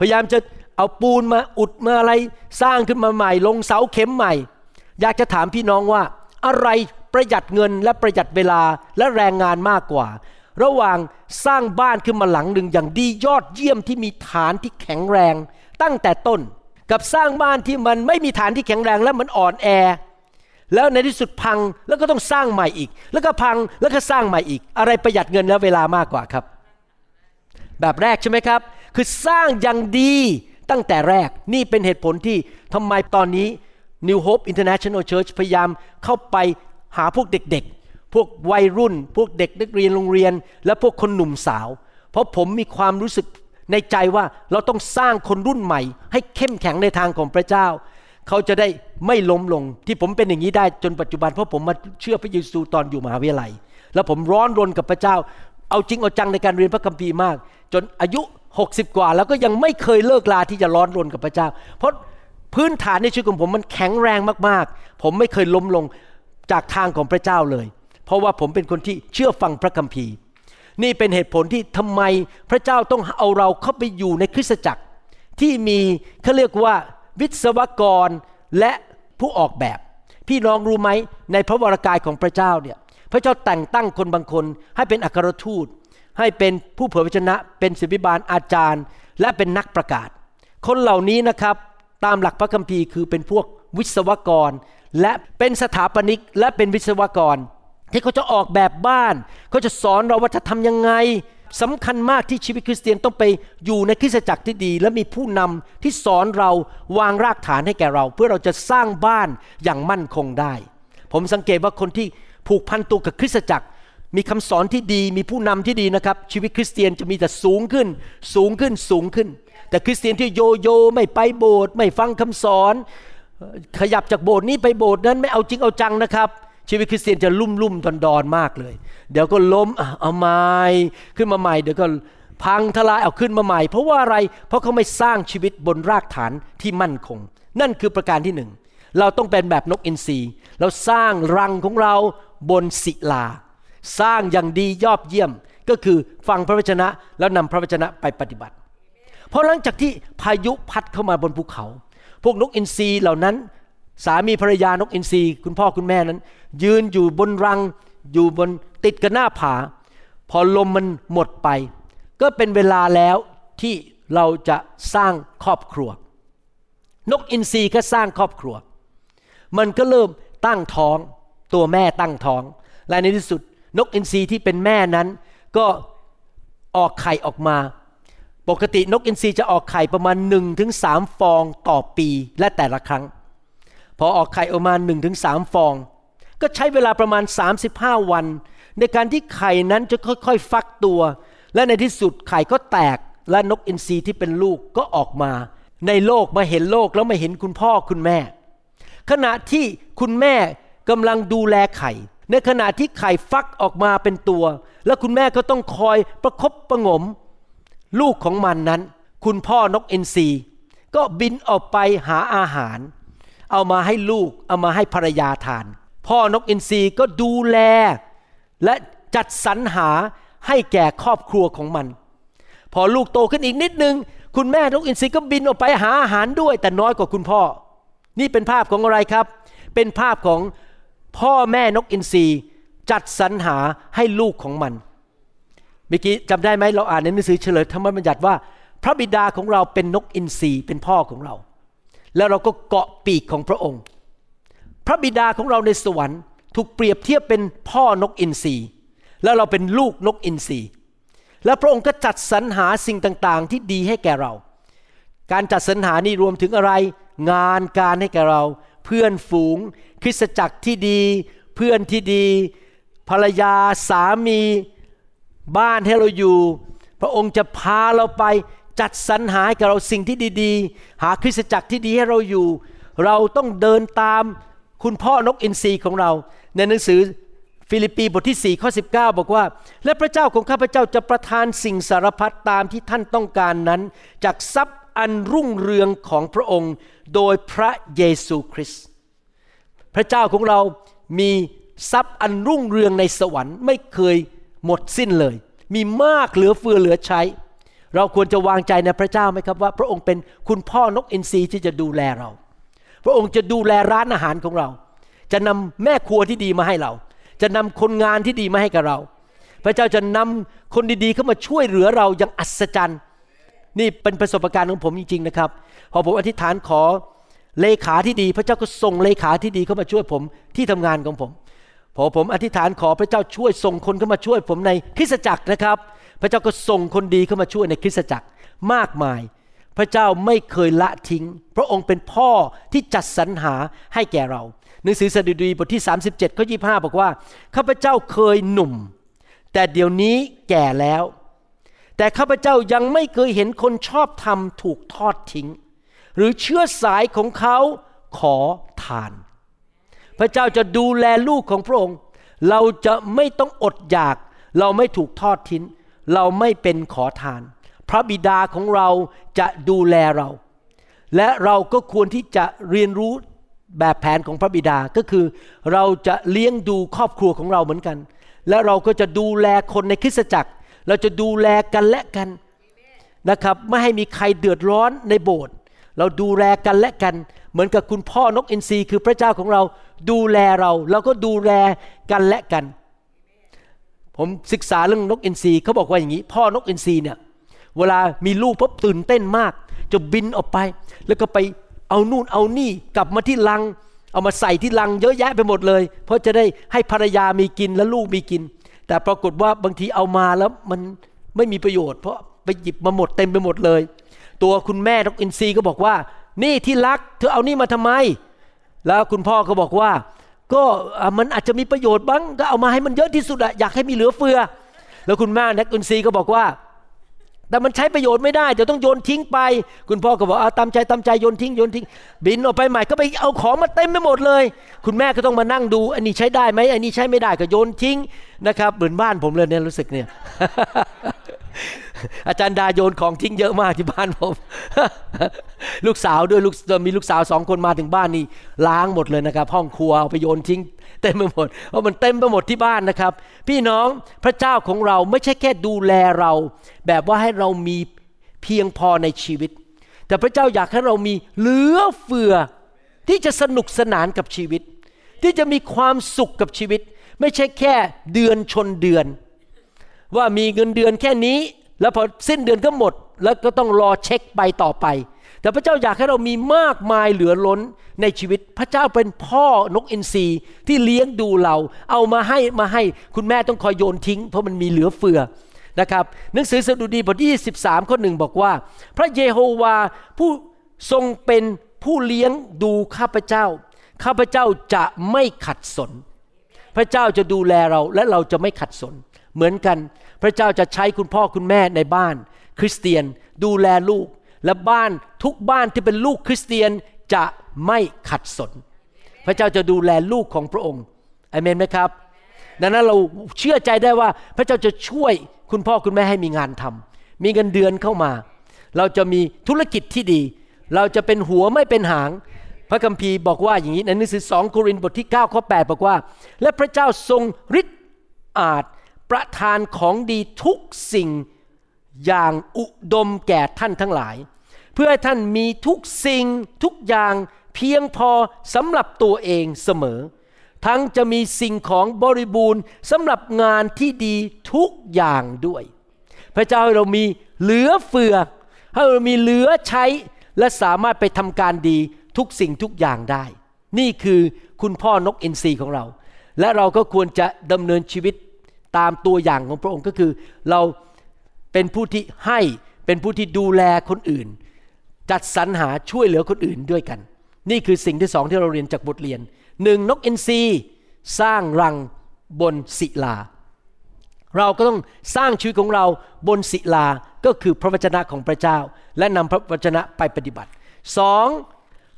[SPEAKER 3] พยายามจะ เอาปูนมาอุดมาอะไรสร้างขึ้นมาใหม่ ลงเสาเข็มใหม่ อยากจะถามพี่น้องว่า อะไรประหยัดเงินและประหยัดเวลาและแรงงานมากกว่า ระหว่างสร้างบ้านขึ้นมาหลังหนึ่งอย่างดียอดเยี่ยมที่มีฐานที่แข็งแรง ตั้งแต่ต้นกับสร้างบ้านที่มันไม่มีฐานที่แข็งแรงและมันอ่อนแอ แล้วในที่สุดพังแล้วก็ต้องสร้างใหม่อีก แล้วก็พังแล้วก็สร้างใหม่อีก อะไรประหยัดเงินและเวลามากกว่าครับ แบบแรกใช่ไหมครับ คือสร้างอย่างดี ตั้งแต่แรกนี่เป็นเหตุผลที่ทำไมตอนนี้ New Hope International Church พยายามเข้าไปหาพวกเด็กๆ พวกวัยรุ่น พวกเด็กนักเรียนโรงเรียน และพวกคนหนุ่มสาว เพราะผมมีความรู้สึกในใจว่าเราต้องสร้างคนรุ่นใหม่ ให้เข้มแข็งในทางของพระเจ้า เขาจะได้ไม่ล้มลงที่ผมเป็นอย่างนี้ได้จนปัจจุบันเพราะผมมาเชื่อพระเยซูตอนอยู่มหาวิทยาลัย แล้วผมร้อนรนกับพระเจ้า เอาจริงเอาจังในการเรียนพระคัมภีร์มาก จนอายุ 60 กว่า แล้วก็ยังไม่เคยเลิกลาที่จะร้อนรนกับพระเจ้า เพราะพื้นฐานในชีวิตของผมมันแข็งแรงมากๆ ผมไม่เคยล้มลงจากทางของพระเจ้าเลย เพราะว่าผมเป็นคนที่เชื่อฟังพระคัมภีร์ นี่เป็นเหตุผลที่ทำไมพระเจ้าต้องเอาเราเข้าไปอยู่ในคริสตจักร ที่มีเขาเรียกว่าวิศวกรและผู้ออกแบบ พี่น้องรู้ไหมในพระวรากายของพระเจ้าเนี่ยพระเจ้าแต่งตั้งคนบางคนให้เป็นอัครทูต ให้เป็นผู้เผยพระชนะเป็นศิบิบาลอาจารย์ และเป็นนักประกาศ คนเหล่านี้นะครับตามหลักพระคัมภีร์คือเป็นพวกวิศวกร และเป็นสถาปนิกและเป็นวิศวกร ที่เขาจะออกแบบบ้านเขาจะสอนเราว่าจะทำยังไงสำคัญมากที่ชีวิตคริสเตียนต้องไปอยู่ในคริสตจักรที่ดี และมีผู้นำที่สอนเราวางรากฐานให้แก่เรา เพื่อเราจะสร้างบ้านอย่างมั่นคงได้ ผมสังเกตว่าคนที่ผูกพันตัวกับคริสตจักร มีคำสอนที่ดีมีผู้นำที่ดีนะครับ ชีวิตคริสเตียนจะมีแต่สูงขึ้น สูงขึ้นสูงขึ้น แต่คริสเตียนที่โยโย่ไม่ไปโบสถ์ไม่ฟังคำสอน ขยับจากโบสถ์นี้ไปโบสถ์นั้นไม่เอาจริงเอาจังนะครับ ชีวิตคริสเตียนจะลุ่มลุ่มดอนดอนมากเลย เดี๋ยวก็ล้มเอาใหม่ขึ้นมาใหม่เดี๋ยวก็พังทลายเอาขึ้นมาใหม่ เพราะว่าอะไรเพราะเขาไม่สร้างชีวิตบนรากฐานที่มั่นคง นั่นคือประการที่หนึ่งเราต้องเป็นแบบนกอินทรีเราสร้างรังของเราบนศิลา สร้างอย่างดียอดเยี่ยมก็คือฟังพระวจนะแล้วนำพระวจนะไปปฏิบัติ เพราะหลังจากที่พายุพัดเข้ามาบนภูเขา พวกนกอินทรีเหล่านั้น สามีภรรยานกอินทรีคุณพ่อคุณแม่นั้น ยืนอยู่บนรังอยู่บนติดกับหน้าผา พอลมมันหมดไป ก็เป็นเวลาแล้วที่เราจะสร้างครอบครัว นกอินทรีก็สร้างครอบครัว มันก็เริ่มตั้งท้อง ตัวแม่ตั้งท้องและในที่สุด นกอินทรีที่เป็นแม่นั้น ก็ออกไข่ออกมา ปกตินกอินทรีจะออกไข่ประมาณ1-3ถึงสฟองต่อปีและแต่ละครั้ง พอออกไข่ออกมา1-3ถึงสฟอง ก็ใช้เวลาประมาณ 35 วัน ในการที่ไข่นั้นจะค่อยๆ ฟักตัว และในที่สุดไข่ก็แตกและนกอินทรีที่เป็นลูกก็ออกมา ในโลกมาเห็นโลกแล้วมาเห็นคุณพ่อคุณแม่ ขณะที่คุณแม่กำลังดูแลไข่ ในขณะที่ไข่ฟักออกมาเป็นตัว แล้วคุณแม่ก็ต้องคอยประคบประงม ลูกของมันนั้น คุณพ่อนกเอินทรีก็บินออกไปหาอาหาร เอามาให้ลูกเอามาให้ภรรยาทาน พ่อนกเอินทรีก็ดูแล และจัดสรรหาให้แก่ครอบครัวของมัน พอลูกโตขึ้นอีกนิดนึง คุณแม่นกอินทรีก็บินออกไปหาอาหารด้วย แต่น้อยกว่าคุณพ่อ นี่เป็นภาพของอะไรครับ เป็นภาพของ พ่อแม่นกอินทรีจัดสรรหาให้ลูกของมัน เมื่อกี้จำได้ไหมเราอ่านในหนังสือเฉลยธรรมบัญญัติว่า พระบิดาของเราเป็นนกอินทรีเป็นพ่อของเรา แล้วเราก็เกาะปีกของพระองค์ พระบิดาของเราในสวรรค์ ถูกเปรียบเทียบเป็นพ่อนกอินทรีแล้วเราเป็นลูกนกอินทรีและพระองค์ก็จัดสรรหาสิ่งต่างๆ ที่ดีให้แก่เรา การจัดสรรหานี่รวมถึงอะไร งานการให้แก่เรา เพื่อนฝูง คริสตจักรที่ดี เพื่อนที่ดี ภรรยาสามีบ้านให้เราอยู่ พระองค์จะพาเราไปจัดสรรหาให้กับเราสิ่งที่ดี ๆ หาคริสตจักรที่ดีให้เราอยู่ เราต้องเดินตามคุณพ่อนกอินทรีของเรา ในหนังสือฟิลิปปีบทที่ 4 ข้อ 19 บอกว่า และพระเจ้าของข้าพเจ้าจะประทานสิ่งสารพัดตามที่ท่านต้องการนั้น จากทรัพย์อันรุ่งเรืองของพระองค์ โดยพระเยซูคริสต์ พระเจ้าของเรามีทรัพย์อันรุ่งเรืองในสวรรค์ไม่เคยหมดสิ้นเลย มีมากเหลือเฟือเหลือใช้ เราควรจะวางใจในพระเจ้าไหมครับว่า พระองค์เป็นคุณพ่อนกอินทรีที่จะดูแลเรา พระองค์จะดูแลร้านอาหารของเรา จะนำแม่ครัวที่ดีมาให้เรา จะนำคนงานที่ดีมาให้กับเรา พระเจ้าจะนำคนดีๆเข้ามาช่วยเหลือเราอย่างอัศจรรย์ นี่เป็นประสบการณ์ของผมจริงๆนะครับ พอผมอธิษฐานขอ เลขาที่ดีพระเจ้าก็ส่งเลขาที่ดีเข้ามาช่วยผมที่ทำงานของผม พอผมอธิษฐานขอพระเจ้าช่วยส่งคนเข้ามาช่วยผมในคริสตจักรนะครับ พระเจ้าก็ส่งคนดีเข้ามาช่วยในคริสตจักรมากมาย พระเจ้าไม่เคยละทิ้ง พระองค์เป็นพ่อที่จัดสรรหาให้แก่เรา หนังสือสดุดีบทที่ 37ข้อ25 บอกว่าข้าพเจ้าเคยหนุ่ม แต่เดี๋ยวนี้แก่แล้ว แต่ข้าพเจ้ายังไม่เคยเห็นคนชอบธรรมถูกทอดทิ้ง หรือเชื้อสายของเขาขอทาน พระเจ้าจะดูแลลูกของพระองค์ เราจะไม่ต้องอดอยาก เราไม่ถูกทอดทิ้งเราไม่เป็นขอทาน พระบิดาของเราจะดูแลเรา และเราก็ควรที่จะเรียนรู้แบบแผนของพระบิดาก็คือ เราจะเลี้ยงดูครอบครัวของเราเหมือนกัน และเราก็จะดูแลคนในคริสตจักร เราจะดูแลกันและกันนะครับ ไม่ให้มีใครเดือดร้อนในโบสถ์ เราดูแลกันและกัน เหมือนกับคุณพ่อนกอินทรีคือพระเจ้าของเราดูแลเรา เราก็ดูแลกันและกัน ผมศึกษาเรื่องนกอินทรีเขาบอกว่าอย่างนี้ พ่อนกอินทรีเนี่ยเวลามีลูกปุ๊บตื่นเต้นมาก จะบินออกไป แล้วก็ไปเอานู่นเอานี่กลับมาที่ลัง เอามาใส่ที่ลังเยอะแยะไปหมดเลย เพราะจะได้ให้ภรรยามีกินและลูกมีกิน แต่ปรากฏว่าบางทีเอามาแล้วมันไม่มีประโยชน์ เพราะไปหยิบมาหมดเต็มไปหมดเลย ตัวคุณแม่นกอินทรีก็บอกว่า นี่ที่รัก เธอเอานี่มาทำไม แล้วคุณพ่อก็บอกว่า ก็มันอาจจะมีประโยชน์บ้างก็เอามาให้มันเยอะที่สุดอะอยากให้มีเหลือเฟือ แล้วคุณแม่นกอินทรีก็บอกว่า แต่มันใช้ประโยชน์ไม่ได้เดี๋ยวต้องโยนทิ้งไป คุณพ่อก็บอกเอาตามใจตามใจโยนทิ้งโยนทิ้ง บินออกไปใหม่ก็ไปเอาของมาเต็มไปหมดเลย คุณแม่ก็ต้องมานั่งดู อันนี้ใช้ได้ไหมอันนี้ใช้ไม่ได้ก็โยนทิ้งนะครับเหมือนบ้านผมเลยเนี่ยรู้สึกเนี่ย อาจารย์ดาโยนของทิ้งเยอะมากที่บ้านผม ลูกสาวด้วยลูกมีลูกสาวสองคนมาถึงบ้านนี่ล้างหมดเลยนะครับ ห้องครัวเอาไปโยนทิ้งเต็มไปหมดเพราะมันเต็มไปหมดที่บ้านนะครับ พี่น้องพระเจ้าของเราไม่ใช่แค่ดูแลเรา แบบว่าให้เรามีเพียงพอในชีวิต แต่พระเจ้าอยากให้เรามีเหลือเฟือ ที่จะสนุกสนานกับชีวิต ที่จะมีความสุขกับชีวิต ไม่ใช่แค่เดือนชนเดือน ว่ามีเงินเดือนแค่นี้ แล้วพอสิ้นเดือนก็หมด แล้วก็ต้องรอเช็คไปต่อไป แต่พระเจ้าอยากให้เรามีมากมายเหลือล้นในชีวิตพระเจ้าเป็นพ่อนกอินทรีที่เลี้ยงดูเรา เอามาให้มาให้คุณแม่ต้องคอยโยนทิ้ง เพราะมันมีเหลือเฟือนะครับหนังสือสดุดีบทที่23ข้อหนึ่งบอกว่า พระเยโฮวาผู้ทรงเป็นผู้เลี้ยงดูข้าพเจ้า ข้าพเจ้าจะไม่ขัดสน พระเจ้าจะดูแลเราและเราจะไม่ขัดสน เหมือนกัน พระเจ้าจะใช้คุณพ่อคุณแม่ในบ้าน คริสเตียนดูแลลูก และบ้านทุกบ้านที่เป็นลูกคริสเตียนจะไม่ขัดสน พระเจ้าจะดูแลลูกของพระองค์อเมนไหมครับ ดังนั้นเราเชื่อใจได้ว่าพระเจ้าจะช่วยคุณพ่อคุณแม่ให้มีงานทำมีเงินเดือนเข้ามา เราจะมีธุรกิจที่ดี เราจะเป็นหัวไม่เป็นหางพระคัมภีร์บอกว่าอย่างนี้ในหนังสือ 2 โครินธ์บทที่9ข้อ8บอกว่า และพระเจ้าทรงฤทธิ์อาจ ประทานของดีทุกสิ่งอย่างอุดมแก่ท่านทั้งหลาย เพื่อให้ท่านมีทุกสิ่งทุกอย่างเพียงพอสำหรับตัวเองเสมอ ทั้งจะมีสิ่งของบริบูรณ์สำหรับงานที่ดีทุกอย่างด้วย พระเจ้าให้เรามีเหลือเฟือให้เรามีเหลือใช้และสามารถไปทำการดีทุกสิ่งทุกอย่างได้ นี่คือคุณพ่อนกอินทรีของเรา และเราก็ควรจะดำเนินชีวิต ตามตัวอย่างของพระองค์ก็คือ เราเป็นผู้ที่ให้เป็นผู้ที่ดูแลคนอื่น จัดสรรหาช่วยเหลือคนอื่นด้วยกัน นี่คือสิ่งที่สองที่เราเรียนจากบทเรียนหนึ่งนกอินทรีสร้างรังบนศิลา เราก็ต้องสร้างชีวิตของเราบนศิลาก็คือพระวจนะของพระเจ้า และนำพระวจนะไปปฏิบัติสอง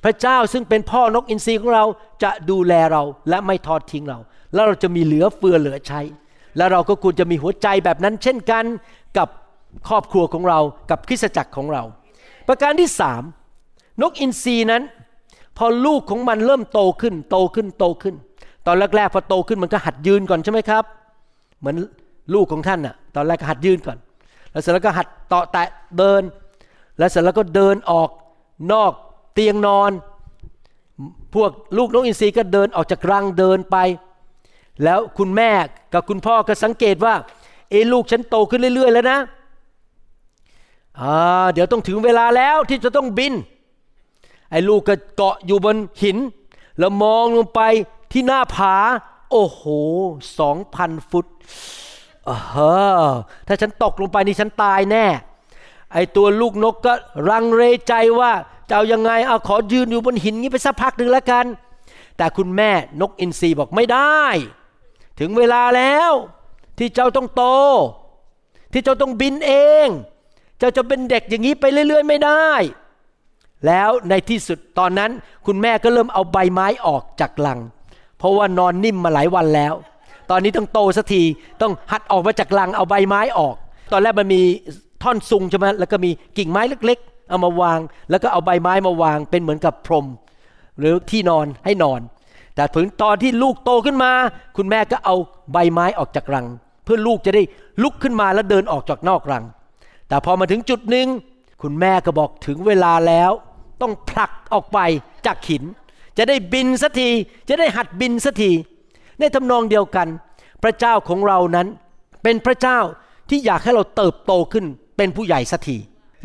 [SPEAKER 3] พระเจ้าซึ่งเป็นพ่อนกอินทรีของเราจะดูแลเราและไม่ทอดทิ้งเรา แล้วเราจะมีเหลือเฟือเหลือใช้ และเราก็ควรจะมีหัวใจแบบนั้น เช่นกันกับครอบครัวของเรากับคริสตจักรของเรา ประการที่สามนกอินทรีนั้น พอลูกของมันเริ่มโตขึ้น โตขึ้นโตขึ้น ตอนแรกๆพอโตขึ้นมันก็หัดยืนก่อนใช่ไหมครับ เหมือนลูกของท่านน่ะ ตอนแรกก็หัดยืนก่อน แล้วเสร็จแล้วก็หัดเตาะแตะเดิน แล้วเสร็จแล้วก็เดินออกนอกเตียงนอน พวกลูกนกอินทรีก็เดินออกจากรังเดินไป แล้วคุณแม่กับคุณพ่อก็สังเกตว่า เอลูกฉันโตขึ้นเรื่อย ๆ แล้วนะอ่าเดี๋ยวต้องถึงเวลาแล้วที่จะต้องบิน ไอ้ลูกก็เกาะอยู่บนหิน แล้วมองลงไปที่หน้าผา โอ้โหสองพันฟุตเออถ้าฉันตกลงไปนี่ฉันตายแน่ ไอ้ตัวลูกนกก็รังเรใจว่าจะเอายังไงเอาขอยืนอยู่บนหินนี้ไปสักพักหนึ่งแล้วกัน แต่คุณแม่นกอินทรีบอกไม่ได้ ถึงเวลาแล้ว ที่เจ้าต้องโต ที่เจ้าต้องบินเอง เจ้าจะเป็นเด็กอย่างนี้ไปเรื่อย ๆ ไม่ได้ แล้วในที่สุดตอนนั้นคุณแม่ก็เริ่มเอาใบไม้ออกจากลัง เพราะว่านอนนิ่มมาหลายวันแล้ว ตอนนี้ต้องโตสักทีต้องหัดออกมาจากลังเอาใบไม้ออก ตอนแรกมันมีท่อนซุงใช่ไหมแล้วก็มีกิ่งไม้เล็ก ๆ เอามาวาง แล้วก็เอาใบไม้มาวางเป็นเหมือนกับพรม หรือที่นอนให้นอน แต่ถึงตอนที่ลูกโตขึ้นมา คุณแม่ก็เอาใบไม้ออกจากรัง เพื่อลูกจะได้ลุกขึ้นมาแล้วเดินออกจากนอกรัง แต่พอมาถึงจุดหนึ่งคุณแม่ก็บอกถึงเวลาแล้ว ต้องผลักออกไปจากหิน จะได้บินสักที จะได้หัดบินสักทีในทำนองเดียวกัน พระเจ้าของเรานั้นเป็นพระเจ้าที่อยากให้เราเติบโตขึ้นเป็นผู้ใหญ่สักที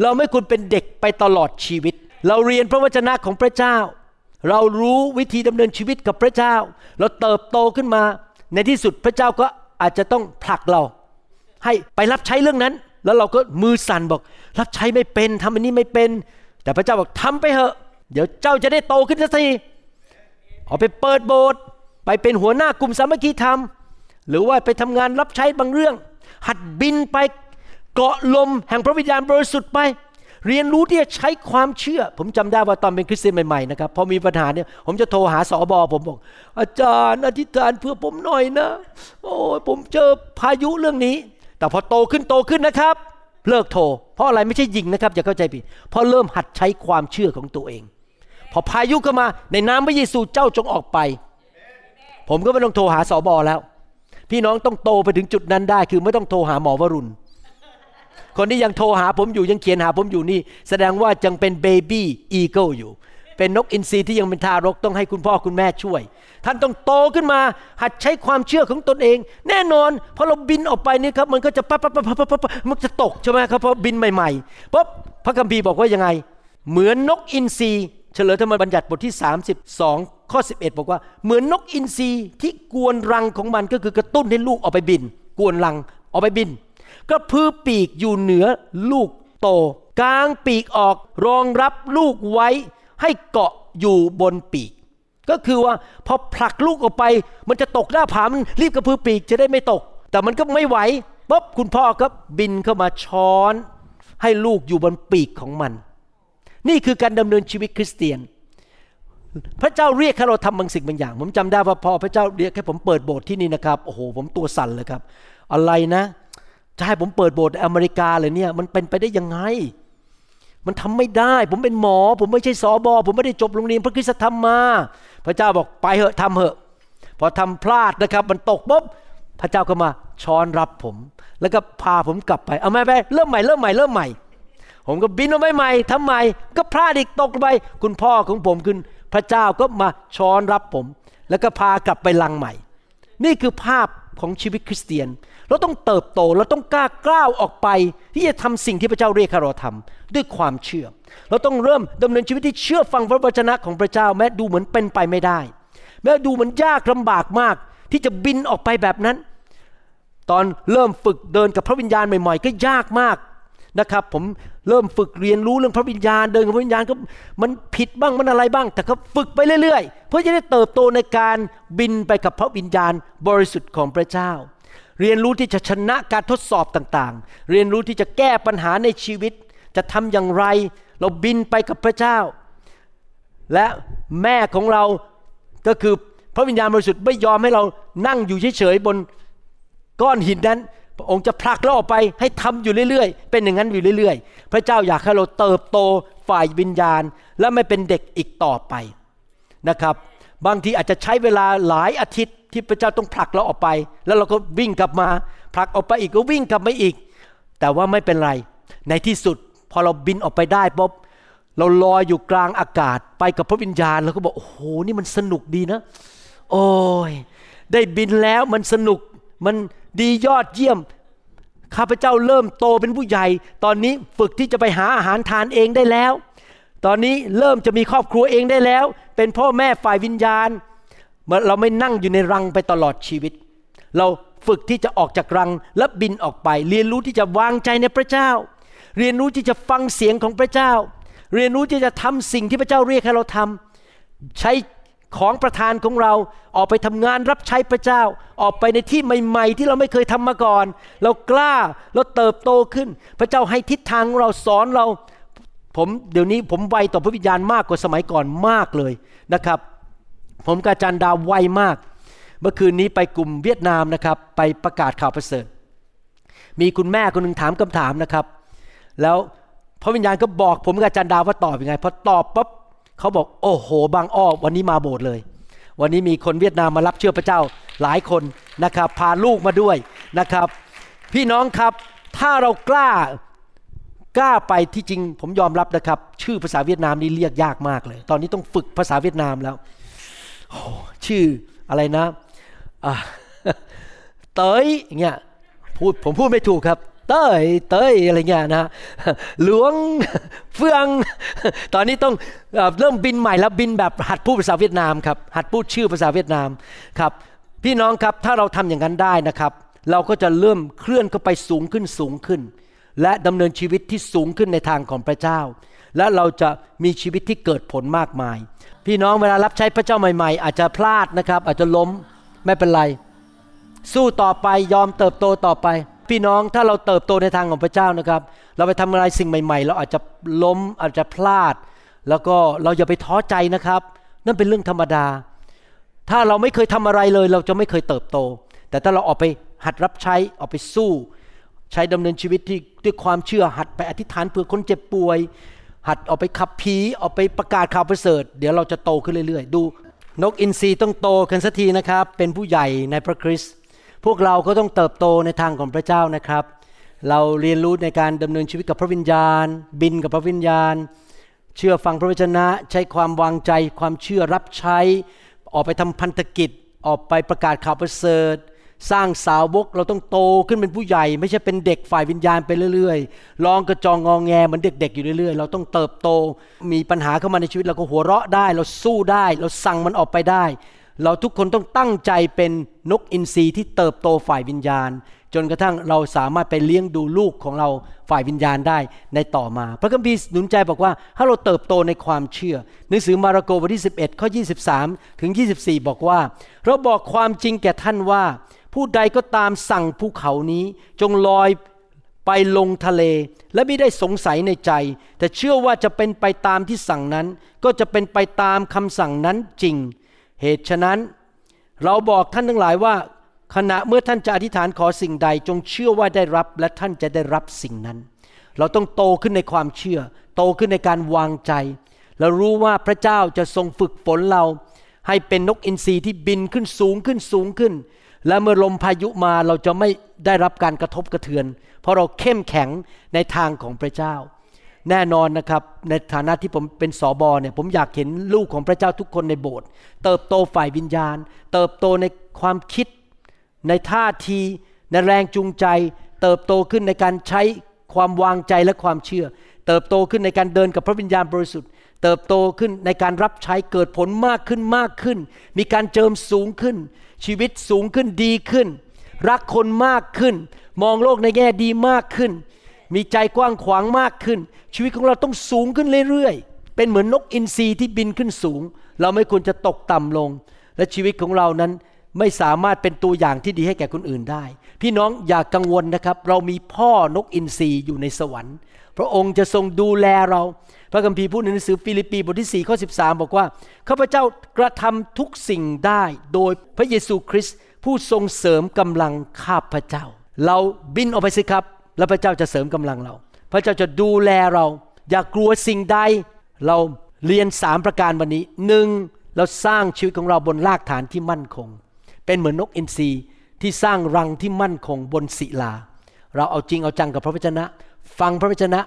[SPEAKER 3] เราไม่ควรเป็นเด็กไปตลอดชีวิต เราเรียนพระวจนะของพระเจ้า เรารู้วิธีดำเนินชีวิตกับพระเจ้า เราเติบโตขึ้นมา ในที่สุดพระเจ้าก็อาจจะต้องผลักเรา ให้ไปรับใช้เรื่องนั้น แล้วเราก็มือสั่นบอก รับใช้ไม่เป็นทำอันนี้ไม่เป็น แต่พระเจ้าบอกทำไปเถอะ เดี๋ยวเจ้าจะได้โตขึ้นสักทีออกไปเปิดโบสถ์ไปเป็นหัวหน้ากลุ่มสามัคคีธรรม หรือว่าไปทำงานรับใช้บางเรื่อง หัดบินไปเกาะลมแห่งพระวิญญาณบริสุทธิ์ไป เรียนรู้ที่จะใช้ความเชื่อ ผมจำได้ว่าตอนเป็นคริสเตียนใหม่ๆนะครับพอมีปัญหาเนี่ยผมจะโทรหาสอบอผมบอก อาจารย์อธิษฐานเพื่อผมหน่อยนะ โอ้ยผมเจอพายุเรื่องนี้ แต่พอโตขึ้นโตขึ้นนะครับ เลิกโทร เพราะอะไรไม่ใช่ยิงนะครับอย่าเข้าใจผิดเพราะเริ่มหัดใช้ความเชื่อของตัวเอง พอพายุเข้ามาในนามพระเยซูเจ้าจงออกไป ผมก็ไม่ต้องโทรหาสอบอแล้ว พี่น้องต้องโตไปถึงจุดนั้นได้ คือไม่ต้องโทรหาหมอวรุณ คนที่ยังโทรหาผมอยู่ยังเขียนหาผมอยู่นี่ แสดงว่ายังเป็น baby eagle อยู่ เป็นนกอินทรีที่ยังเป็นทารกต้องให้คุณพ่อคุณแม่ช่วย ท่านต้องโตขึ้นมา หัดใช้ความเชื่อของตนเอง แน่นอนพอเราบินออกไปนี่ครับมันก็จะปั๊บปั๊บปั๊บปั๊บปั๊บมันจะตกใช่ไหมครับเพราะบินใหม่ๆปั๊บพระคัมภีร์บอกว่ายังไง เหมือนนกอินทรีเฉลยธรรมบัญญัติบทที่ 32 ข้อ 11 บอกว่า เหมือนนกอินทรีที่กวนรังของมันก็คือกระตุ้นให้ลูกออกไปบิน กวนรังออกไปบิน ก็พือปีกอยู่เหนือลูกโตกลางปีกออกรองรับลูกไว้ ให้เกาะอยู่บนปีก ก็คือว่าพอผลักลูกออกไป มันจะตกหน้าผามันรีบกระพือปีกจะได้ไม่ตก แต่มันก็ไม่ไหวปุ๊บคุณพ่อก็บินเข้ามาช้อน ให้ลูกอยู่บนปีกของมัน นี่คือการดำเนินชีวิตคริสเตียน พระเจ้าเรียกให้เราทำบางสิ่งบางอย่าง ผมจำได้ว่าพอพระเจ้าเรียกให้ผมเปิดโบสถ์ที่นี่นะครับโอ้โหผมตัวสั่นเลยครับ อะไรนะ จะให้ผมเปิดโบสถ์อเมริกาเลยเนี่ย มันเป็นไปได้ยังไง มันทำไม่ได้ ผมเป็นหมอ ผมไม่ใช่สอบอผมไม่ได้จบโรงเรียนพระคริสตธรรมมา พระเจ้าบอกไปเหอะทำเหอะ พอทำพลาดนะครับ มันตกปุ๊บพระเจ้าก็มาช้อนรับผม แล้วก็พาผมกลับไปเอาไม่ไปเริ่มใหม่เริ่มใหม่เริ่มใหม่ ผมก็บินออกไปใหม่ทำใหม่ก็พลาดอีกตกไป คุณพ่อของผมคือพระเจ้าก็มาช้อนรับผม แล้วก็พากลับไปลังใหม่ นี่คือภาพของชีวิตคริสเตียน เราต้องเติบโตเราต้องกล้ากล้าวออกไป ที่จะทำสิ่งที่พระเจ้าเรียกให้เราทำด้วยความเชื่อ เราต้องเริ่มดำเนินชีวิตที่เชื่อฟังพระวจนะของพระเจ้า แม้ดูเหมือนเป็นไปไม่ได้ แม้ดูเหมือนยากลำบากมาก ที่จะบินออกไปแบบนั้น ตอนเริ่มฝึกเดินกับพระวิญญาณใหม่ ๆ ก็ยากมากนะครับผมเริ่มฝึกเรียนรู้เรื่องพระวิญญาณ เดินกับพระวิญญาณก็มันผิดบ้างมันอะไรบ้าง แต่ก็ฝึกไปเรื่อย ๆ เพื่อจะได้เติบโตในการบินไปกับพระวิญญาณบริสุทธิ์ของพระเจ้า เรียนรู้ที่จะชนะการทดสอบต่างๆ เรียนรู้ที่จะแก้ปัญหาในชีวิต จะทำอย่างไร เราบินไปกับพระเจ้า และแม่ของเราก็คือพระวิญญาณบริสุทธิ์ไม่ยอมให้เรานั่งอยู่เฉยๆบนก้อนหินนั้น พระองค์จะผลักเราออกไปให้ทำอยู่เรื่อยๆ เป็นอย่างนั้นอยู่เรื่อยๆ พระเจ้าอยากให้เราเติบโตฝ่ายวิญญาณ และไม่เป็นเด็กอีกต่อไปนะครับ บางทีอาจจะใช้เวลาหลายอาทิตย์ ที่พระเจ้าต้องผลักเราออกไป แล้วเราก็วิ่งกลับมา ผลักออกไปอีกก็วิ่งกลับมาอีก แต่ว่าไม่เป็นไร ในที่สุดพอเราบินออกไปได้ปุ๊บเราลอยอยู่กลางอากาศไปกับพระวิญญาณแล้วก็บอกโอ้โหนี่มันสนุกดีนะ โอ้ยได้บินแล้วมันสนุกมันดียอดเยี่ยมข้าพเจ้าเริ่มโตเป็นผู้ใหญ่ ตอนนี้ฝึกที่จะไปหาอาหารทานเองได้แล้ว ตอนนี้เริ่มจะมีครอบครัวเองได้แล้ว เป็นพ่อแม่ฝ่ายวิญญาณ เมื่อเราไม่นั่งอยู่ในรังไปตลอดชีวิต เราฝึกที่จะออกจากรังและบินออกไป เรียนรู้ที่จะวางใจในพระเจ้า เรียนรู้ที่จะฟังเสียงของพระเจ้า เรียนรู้ที่จะทำสิ่งที่พระเจ้าเรียกให้เราทำใช้ของประธานของเราออกไปทำงานรับใช้พระเจ้า ออกไปในที่ใหม่ๆ ที่เราไม่เคยทำมาก่อน เรากล้าเราเติบโตขึ้น พระเจ้าให้ทิศทางเราสอนเรา ผมเดี๋ยวนี้ผมไวต่อพระวิญญาณมากกว่าสมัยก่อนมากเลยนะครับ ผมกาจารย์ดาวไวมาก เมื่อคืนนี้ไปกลุ่มเวียดนามนะครับ ไปประกาศข่าวประเสริฐ มีคุณแม่คนหนึ่งถามคำถามนะครับ แล้วพระวิญญาณก็บอกผมกับอาจารย์ดาวว่าตอบยังไงพอตอบปั๊บเขาบอกโอ้โห บางอ้อวันนี้มาโบสถ์เลย วันนี้มีคนเวียดนามมารับเชื่อพระเจ้าหลายคนนะครับ พาลูกมาด้วยนะครับ พี่น้องครับถ้าเรากล้ากล้าไปที่จริงผมยอมรับนะครับ ชื่อภาษาเวียดนามนี่เรียกยากมากเลย ตอนนี้ต้องฝึกภาษาเวียดนามแล้ว โอ้ชื่ออะไรนะเตยอย่างเงี้ยพูดผมพูดไม่ถูกครับ เต้ยเต้ยอะไรเงี้ยนะหลวงเฟือง ตอนนี้ต้องเริ่มบินใหม่แล้วบินแบบหัดพูดภาษาเวียดนามครับหัดพูดชื่อภาษาเวียดนามครับพี่น้องครับถ้าเราทำอย่างนั้นได้นะครับ เราก็จะเริ่มเคลื่อนเข้าไปสูงขึ้นสูงขึ้น และดำเนินชีวิตที่สูงขึ้นในทางของพระเจ้า และเราจะมีชีวิตที่เกิดผลมากมาย พี่น้องเวลารับใช้พระเจ้าใหม่ๆ อาจจะพลาดนะครับ อาจจะล้มไม่เป็นไร สู้ต่อไปยอมเติบโตต่อไป พี่น้องถ้าเราเติบโตในทางของพระเจ้านะครับ เราไปทำอะไรสิ่งใหม่ ๆ เราอาจจะล้มอาจจะพลาด แล้วก็เราอย่าไปท้อใจนะครับ นั่นเป็นเรื่องธรรมดา ถ้าเราไม่เคยทำอะไรเลย เราจะไม่เคยเติบโต แต่ถ้าเราออกไปหัดรับใช้ออกไปสู้ ใช้ดำเนินชีวิตที่ด้วยความเชื่อหัดไปอธิษฐานเผื่อคนเจ็บป่วย หัดออกไปขับผีออกไปประกาศข่าวประเสริฐ เดี๋ยวเราจะโตขึ้นเรื่อยๆ ดู นกอินทรีต้องโตกันสักทีนะครับ เป็นผู้ใหญ่ในพระคริสต์พวกเราก็ต้องเติบโตในทางของพระเจ้านะครับ เราเรียนรู้ในการดำเนินชีวิตกับพระวิญญาณ บินกับพระวิญญาณ เชื่อฟังพระวจนะใช้ความวางใจ ความเชื่อรับใช้ ออกไปทำพันธกิจ ออกไปประกาศข่าวประเสริฐ สร้างสาวกเราต้องโตขึ้นเป็นผู้ใหญ่ ไม่ใช่เป็นเด็กฝ่ายวิญญาณไปเรื่อยๆลองกระจองงองแงเหมือนเด็ก ๆ อยู่เรื่อยๆ เราต้องเติบโต มีปัญหาเข้ามาในชีวิตเราก็หัวเราะได้ เราสู้ได้ เราสั่งมันออกไปได้ เราทุกคนต้องตั้งใจเป็นนกอินทรีที่เติบโตฝ่ายวิญญาณ จนกระทั่งเราสามารถไปเลี้ยงดูลูกของเราฝ่ายวิญญาณได้ในต่อมา พระคัมภีร์หนุนใจบอกว่าถ้าเราเติบโตในความเชื่อหนังสือมาระโกบทที่11ข้อ23 ถึง 24 บอกว่า เราบอกความจริงแก่ท่านว่า ผู้ใดก็ตามสั่งภูเขานี้ จงลอยไปลงทะเล และไม่ได้สงสัยในใจ แต่เชื่อว่าจะเป็นไปตามที่สั่งนั้น ก็จะเป็นไปตามคำสั่งนั้นจริง เหตุฉะนั้น เราบอกท่านทั้งหลายว่า ขณะเมื่อท่านจะอธิษฐานขอสิ่งใด จงเชื่อว่าได้รับและท่านจะได้รับสิ่งนั้น เราต้องโตขึ้นในความเชื่อ โตขึ้นในการวางใจเรารู้ว่าพระเจ้าจะทรงฝึกฝนเรา ให้เป็นนกอินทรีที่บินขึ้นสูงขึ้นสูงขึ้น และเมื่อลมพายุมาเราจะไม่ได้รับการกระทบกระเทือน เพราะเราเข้มแข็งในทางของพระเจ้า แน่นอนนะครับในฐานะที่ผมเป็นสอบอเนี่ยผมอยากเห็นลูกของพระเจ้าทุกคนในโบสถ์เติบโตฝ่ายวิญญาณ เติบโตในความคิด ในท่าทีในแรงจูงใจ เติบโตขึ้นในการใช้ความวางใจและความเชื่อ เติบโตขึ้นในการเดินกับพระวิญญาณบริสุทธิ์ เติบโตขึ้นในการรับใช้เกิดผลมากขึ้นมากขึ้น มีการเจิมสูงขึ้น ชีวิตสูงขึ้นดีขึ้น รักคนมากขึ้น มองโลกในแง่ดีมากขึ้น มีใจกว้างขวางมากขึ้น ชีวิตของเราต้องสูงขึ้นเรื่อยๆ เป็นเหมือนนกอินทรีที่บินขึ้นสูง เราไม่ควรจะตกต่ำลง และชีวิตของเรานั้นไม่สามารถเป็นตัวอย่างที่ดีให้แก่คนอื่นได้ พี่น้องอย่ากกังวลนะครับ เรามีพ่อนกอินทรีอยู่ในสวรรค์ พระองค์จะทรงดูแลเรา พระคัมภีร์พูดในหนังสือฟิลิปปีบทที่4ข้อ13 บอกว่าข้าพเจ้ากระทำทุกสิ่งได้โดยพระเยซูคริสต์ผู้ทรงเสริมกำลังข้าพเจ้า เราบินออกไปสิครับ แล้วพระเจ้าจะเสริมกำลังเรา พระเจ้าจะดูแลเรา อย่ากลัวสิ่งใดเราเรียนสามประการวันนี้หนึ่งเราสร้างชีวิตของเราบนรากฐานที่มั่นคง เป็นเหมือนนกอินทรีที่สร้างรังที่มั่นคงบนศิลา เราเอาจริงเอาจังกับพระวจนะ ฟังพระวจนะ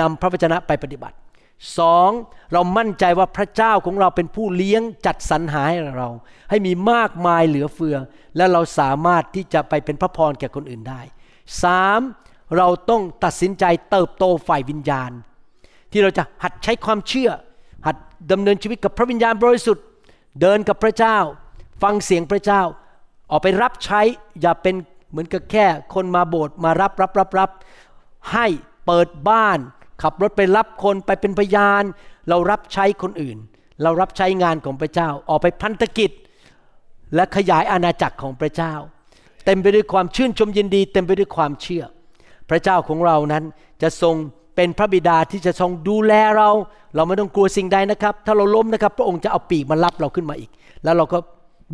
[SPEAKER 3] นำพระวจนะไปปฏิบัติสองเรามั่นใจว่าพระเจ้าของเราเป็นผู้เลี้ยงจัดสรรหาให้เรา ให้มีมากมายเหลือเฟือ และเราสามารถที่จะไปเป็นพระพรแก่คนอื่นได้สามเราต้องตัดสินใจเติบโตฝ่ายวิญญาณ ที่เราจะหัดใช้ความเชื่อ หัดดำเนินชีวิตกับพระวิญญาณบริสุทธิ์ เดินกับพระเจ้า ฟังเสียงพระเจ้า ออกไปรับใช้อย่าเป็นเหมือนกับแค่ คนมาโบสถ์มารับรับรับรับ ให้เปิดบ้าน ขับรถไปรับคนไปเป็นพยาน เรารับใช้คนอื่น เรารับใช้งานของพระเจ้าออกไปพันธกิจ และขยายอาณาจักรของพระเจ้า เต็มไปด้วยความชื่นชมยินดี เต็มไปด้วยความเชื่อ พระเจ้าของเรานั้นจะทรงเป็นพระบิดาที่จะทรงดูแลเรา เราไม่ต้องกลัวสิ่งใดนะครับ ถ้าเราล้มนะครับ พระองค์จะเอาปีกมารับเราขึ้นมาอีก แล้วเราก็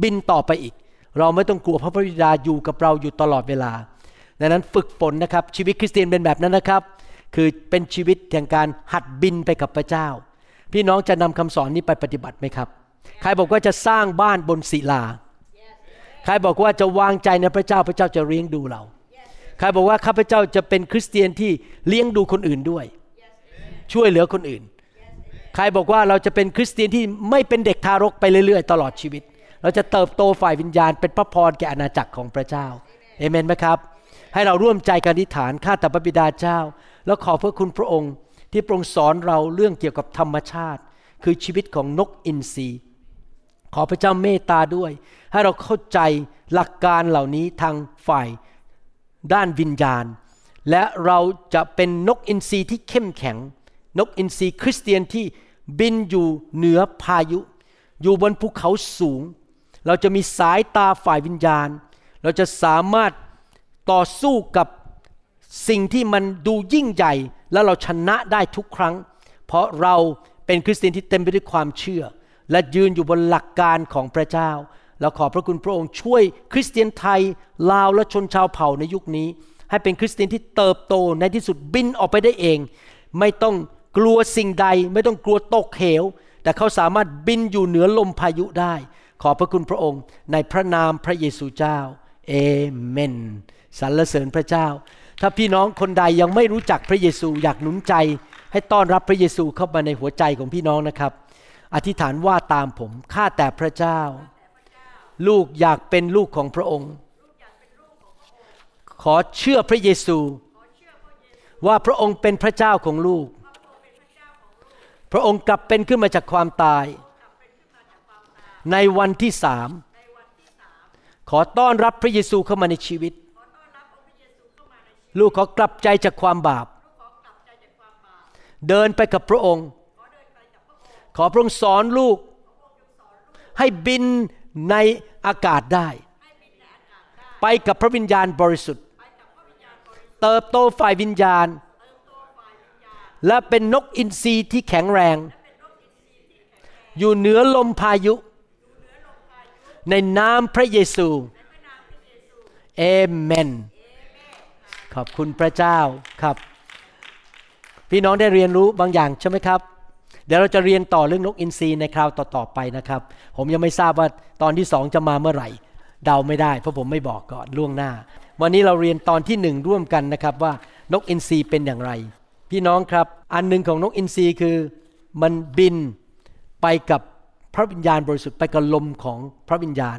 [SPEAKER 3] บินต่อไปอีก เราไม่ต้องกลัวเพราะพระบิดาอยู่กับเราอยู่ตลอดเวลา ดังนั้นฝึกฝนนะครับชีวิตคริสเตียนเป็นแบบนั้นนะครับ คือเป็นชีวิตแห่งการหัดบินไปกับพระเจ้า พี่น้องจะนำคำสอนนี้ไปปฏิบัติไหมครับ ใครบอกว่าจะสร้างบ้านบนศิลา ใครบอกว่าจะวางใจในพระเจ้าพระเจ้าจะเลี้ยงดูเรา ใครบอกว่าข้าพเจ้าจะเป็นคริสเตียนที่เลี้ยงดูคนอื่นด้วย ช่วยเหลือคนอื่น ใครบอกว่าเราจะเป็นคริสเตียนที่ไม่เป็นเด็กทารกไปเรื่อยๆ ตลอดชีวิต เราจะเติบโตฝ่ายวิญญาณเป็นพระพรแก่อาณาจักรของพระเจ้าเอเมนไหมครับ ให้เราร่วมใจกันอธิษฐานข้าแต่พระบิดาเจ้า แล้วขอพระคุณพระองค์ที่พรงสอนเราเรื่องเกี่ยวกับธรรมชาติ คือชีวิตของนกอินทรีขอพระเจ้าเมตตาด้วย ให้เราเข้าใจหลักการเหล่านี้ทางฝ่ายด้านวิญญาณ และเราจะเป็นนกอินทรีที่เข้มแข็ง นกอินทรีคริสเตียนที่บินอยู่เหนือพายุ อยู่บนภูเขาสูง เราจะมีสายตาฝ่ายวิญญาณ เราจะสามารถ ต่อสู้กับสิ่งที่มันดูยิ่งใหญ่ แล้วเราชนะได้ทุกครั้ง เพราะเราเป็นคริสเตียนที่เต็มไปด้วยความเชื่อ และยืนอยู่บนหลักการของพระเจ้าเราขอพระคุณพระองค์ช่วยคริสเตียนไทยลาวและชนชาวเผ่าในยุคนี้ ให้เป็นคริสเตียนที่เติบโตในที่สุดบินออกไปได้เอง ไม่ต้องกลัวสิ่งใด ไม่ต้องกลัวตกเหว แต่เขาสามารถบินอยู่เหนือลมพายุได้ ขอบพระคุณพระองค์ในพระนามพระเยซูเจ้าเอเมน สรรเสริญพระเจ้า ถ้าพี่น้องคนใดยังไม่รู้จักพระเยซูอยากหนุนใจ ให้ต้อนรับพระเยซูเข้ามาในหัวใจของพี่น้องนะครับ อธิษฐานว่าตามผมข้าแต่พระเจ้า ลูกอยากเป็นลูกของพระองค์ ขอเชื่อพระเยซู ว่าพระองค์เป็นพระเจ้าของลูก พระองค์กลับเป็นขึ้นมาจากความตาย ในวันที่สามขอต้อนรับพระเยซูเข้ามาในชีวิต ลูกขอกลับใจจากความบาป เดินไปกับพระองค์ ขอพระองค์สอนลูก ให้บินในอากาศได้ ไปกับพระวิญญาณบริสุทธิ์ เติบโตฝ่ายวิญญาณ และเป็นนกอินทรีที่แข็งแรง อยู่เหนือลมพายุ ในนามพระเยซู เอเมน ขอบคุณพระเจ้าครับ พี่น้องได้เรียนรู้บางอย่างใช่ไหมครับ เดี๋ยวเราจะเรียนต่อเรื่องนกอินทรีในคราวต่อๆไปนะครับ ผมยังไม่ทราบว่าตอนที่สองจะมาเมื่อไหร่ เดาไม่ได้เพราะผมไม่บอกก่อนล่วงหน้า วันนี้เราเรียนตอนที่หนึ่งร่วมกันนะครับว่านกอินทรีเป็นอย่างไร พี่น้องครับ อันหนึ่งของนกอินทรีคือมันบินไปกับพระวิญญาณบริสุทธิ์ไปกับลมของพระวิญญาณ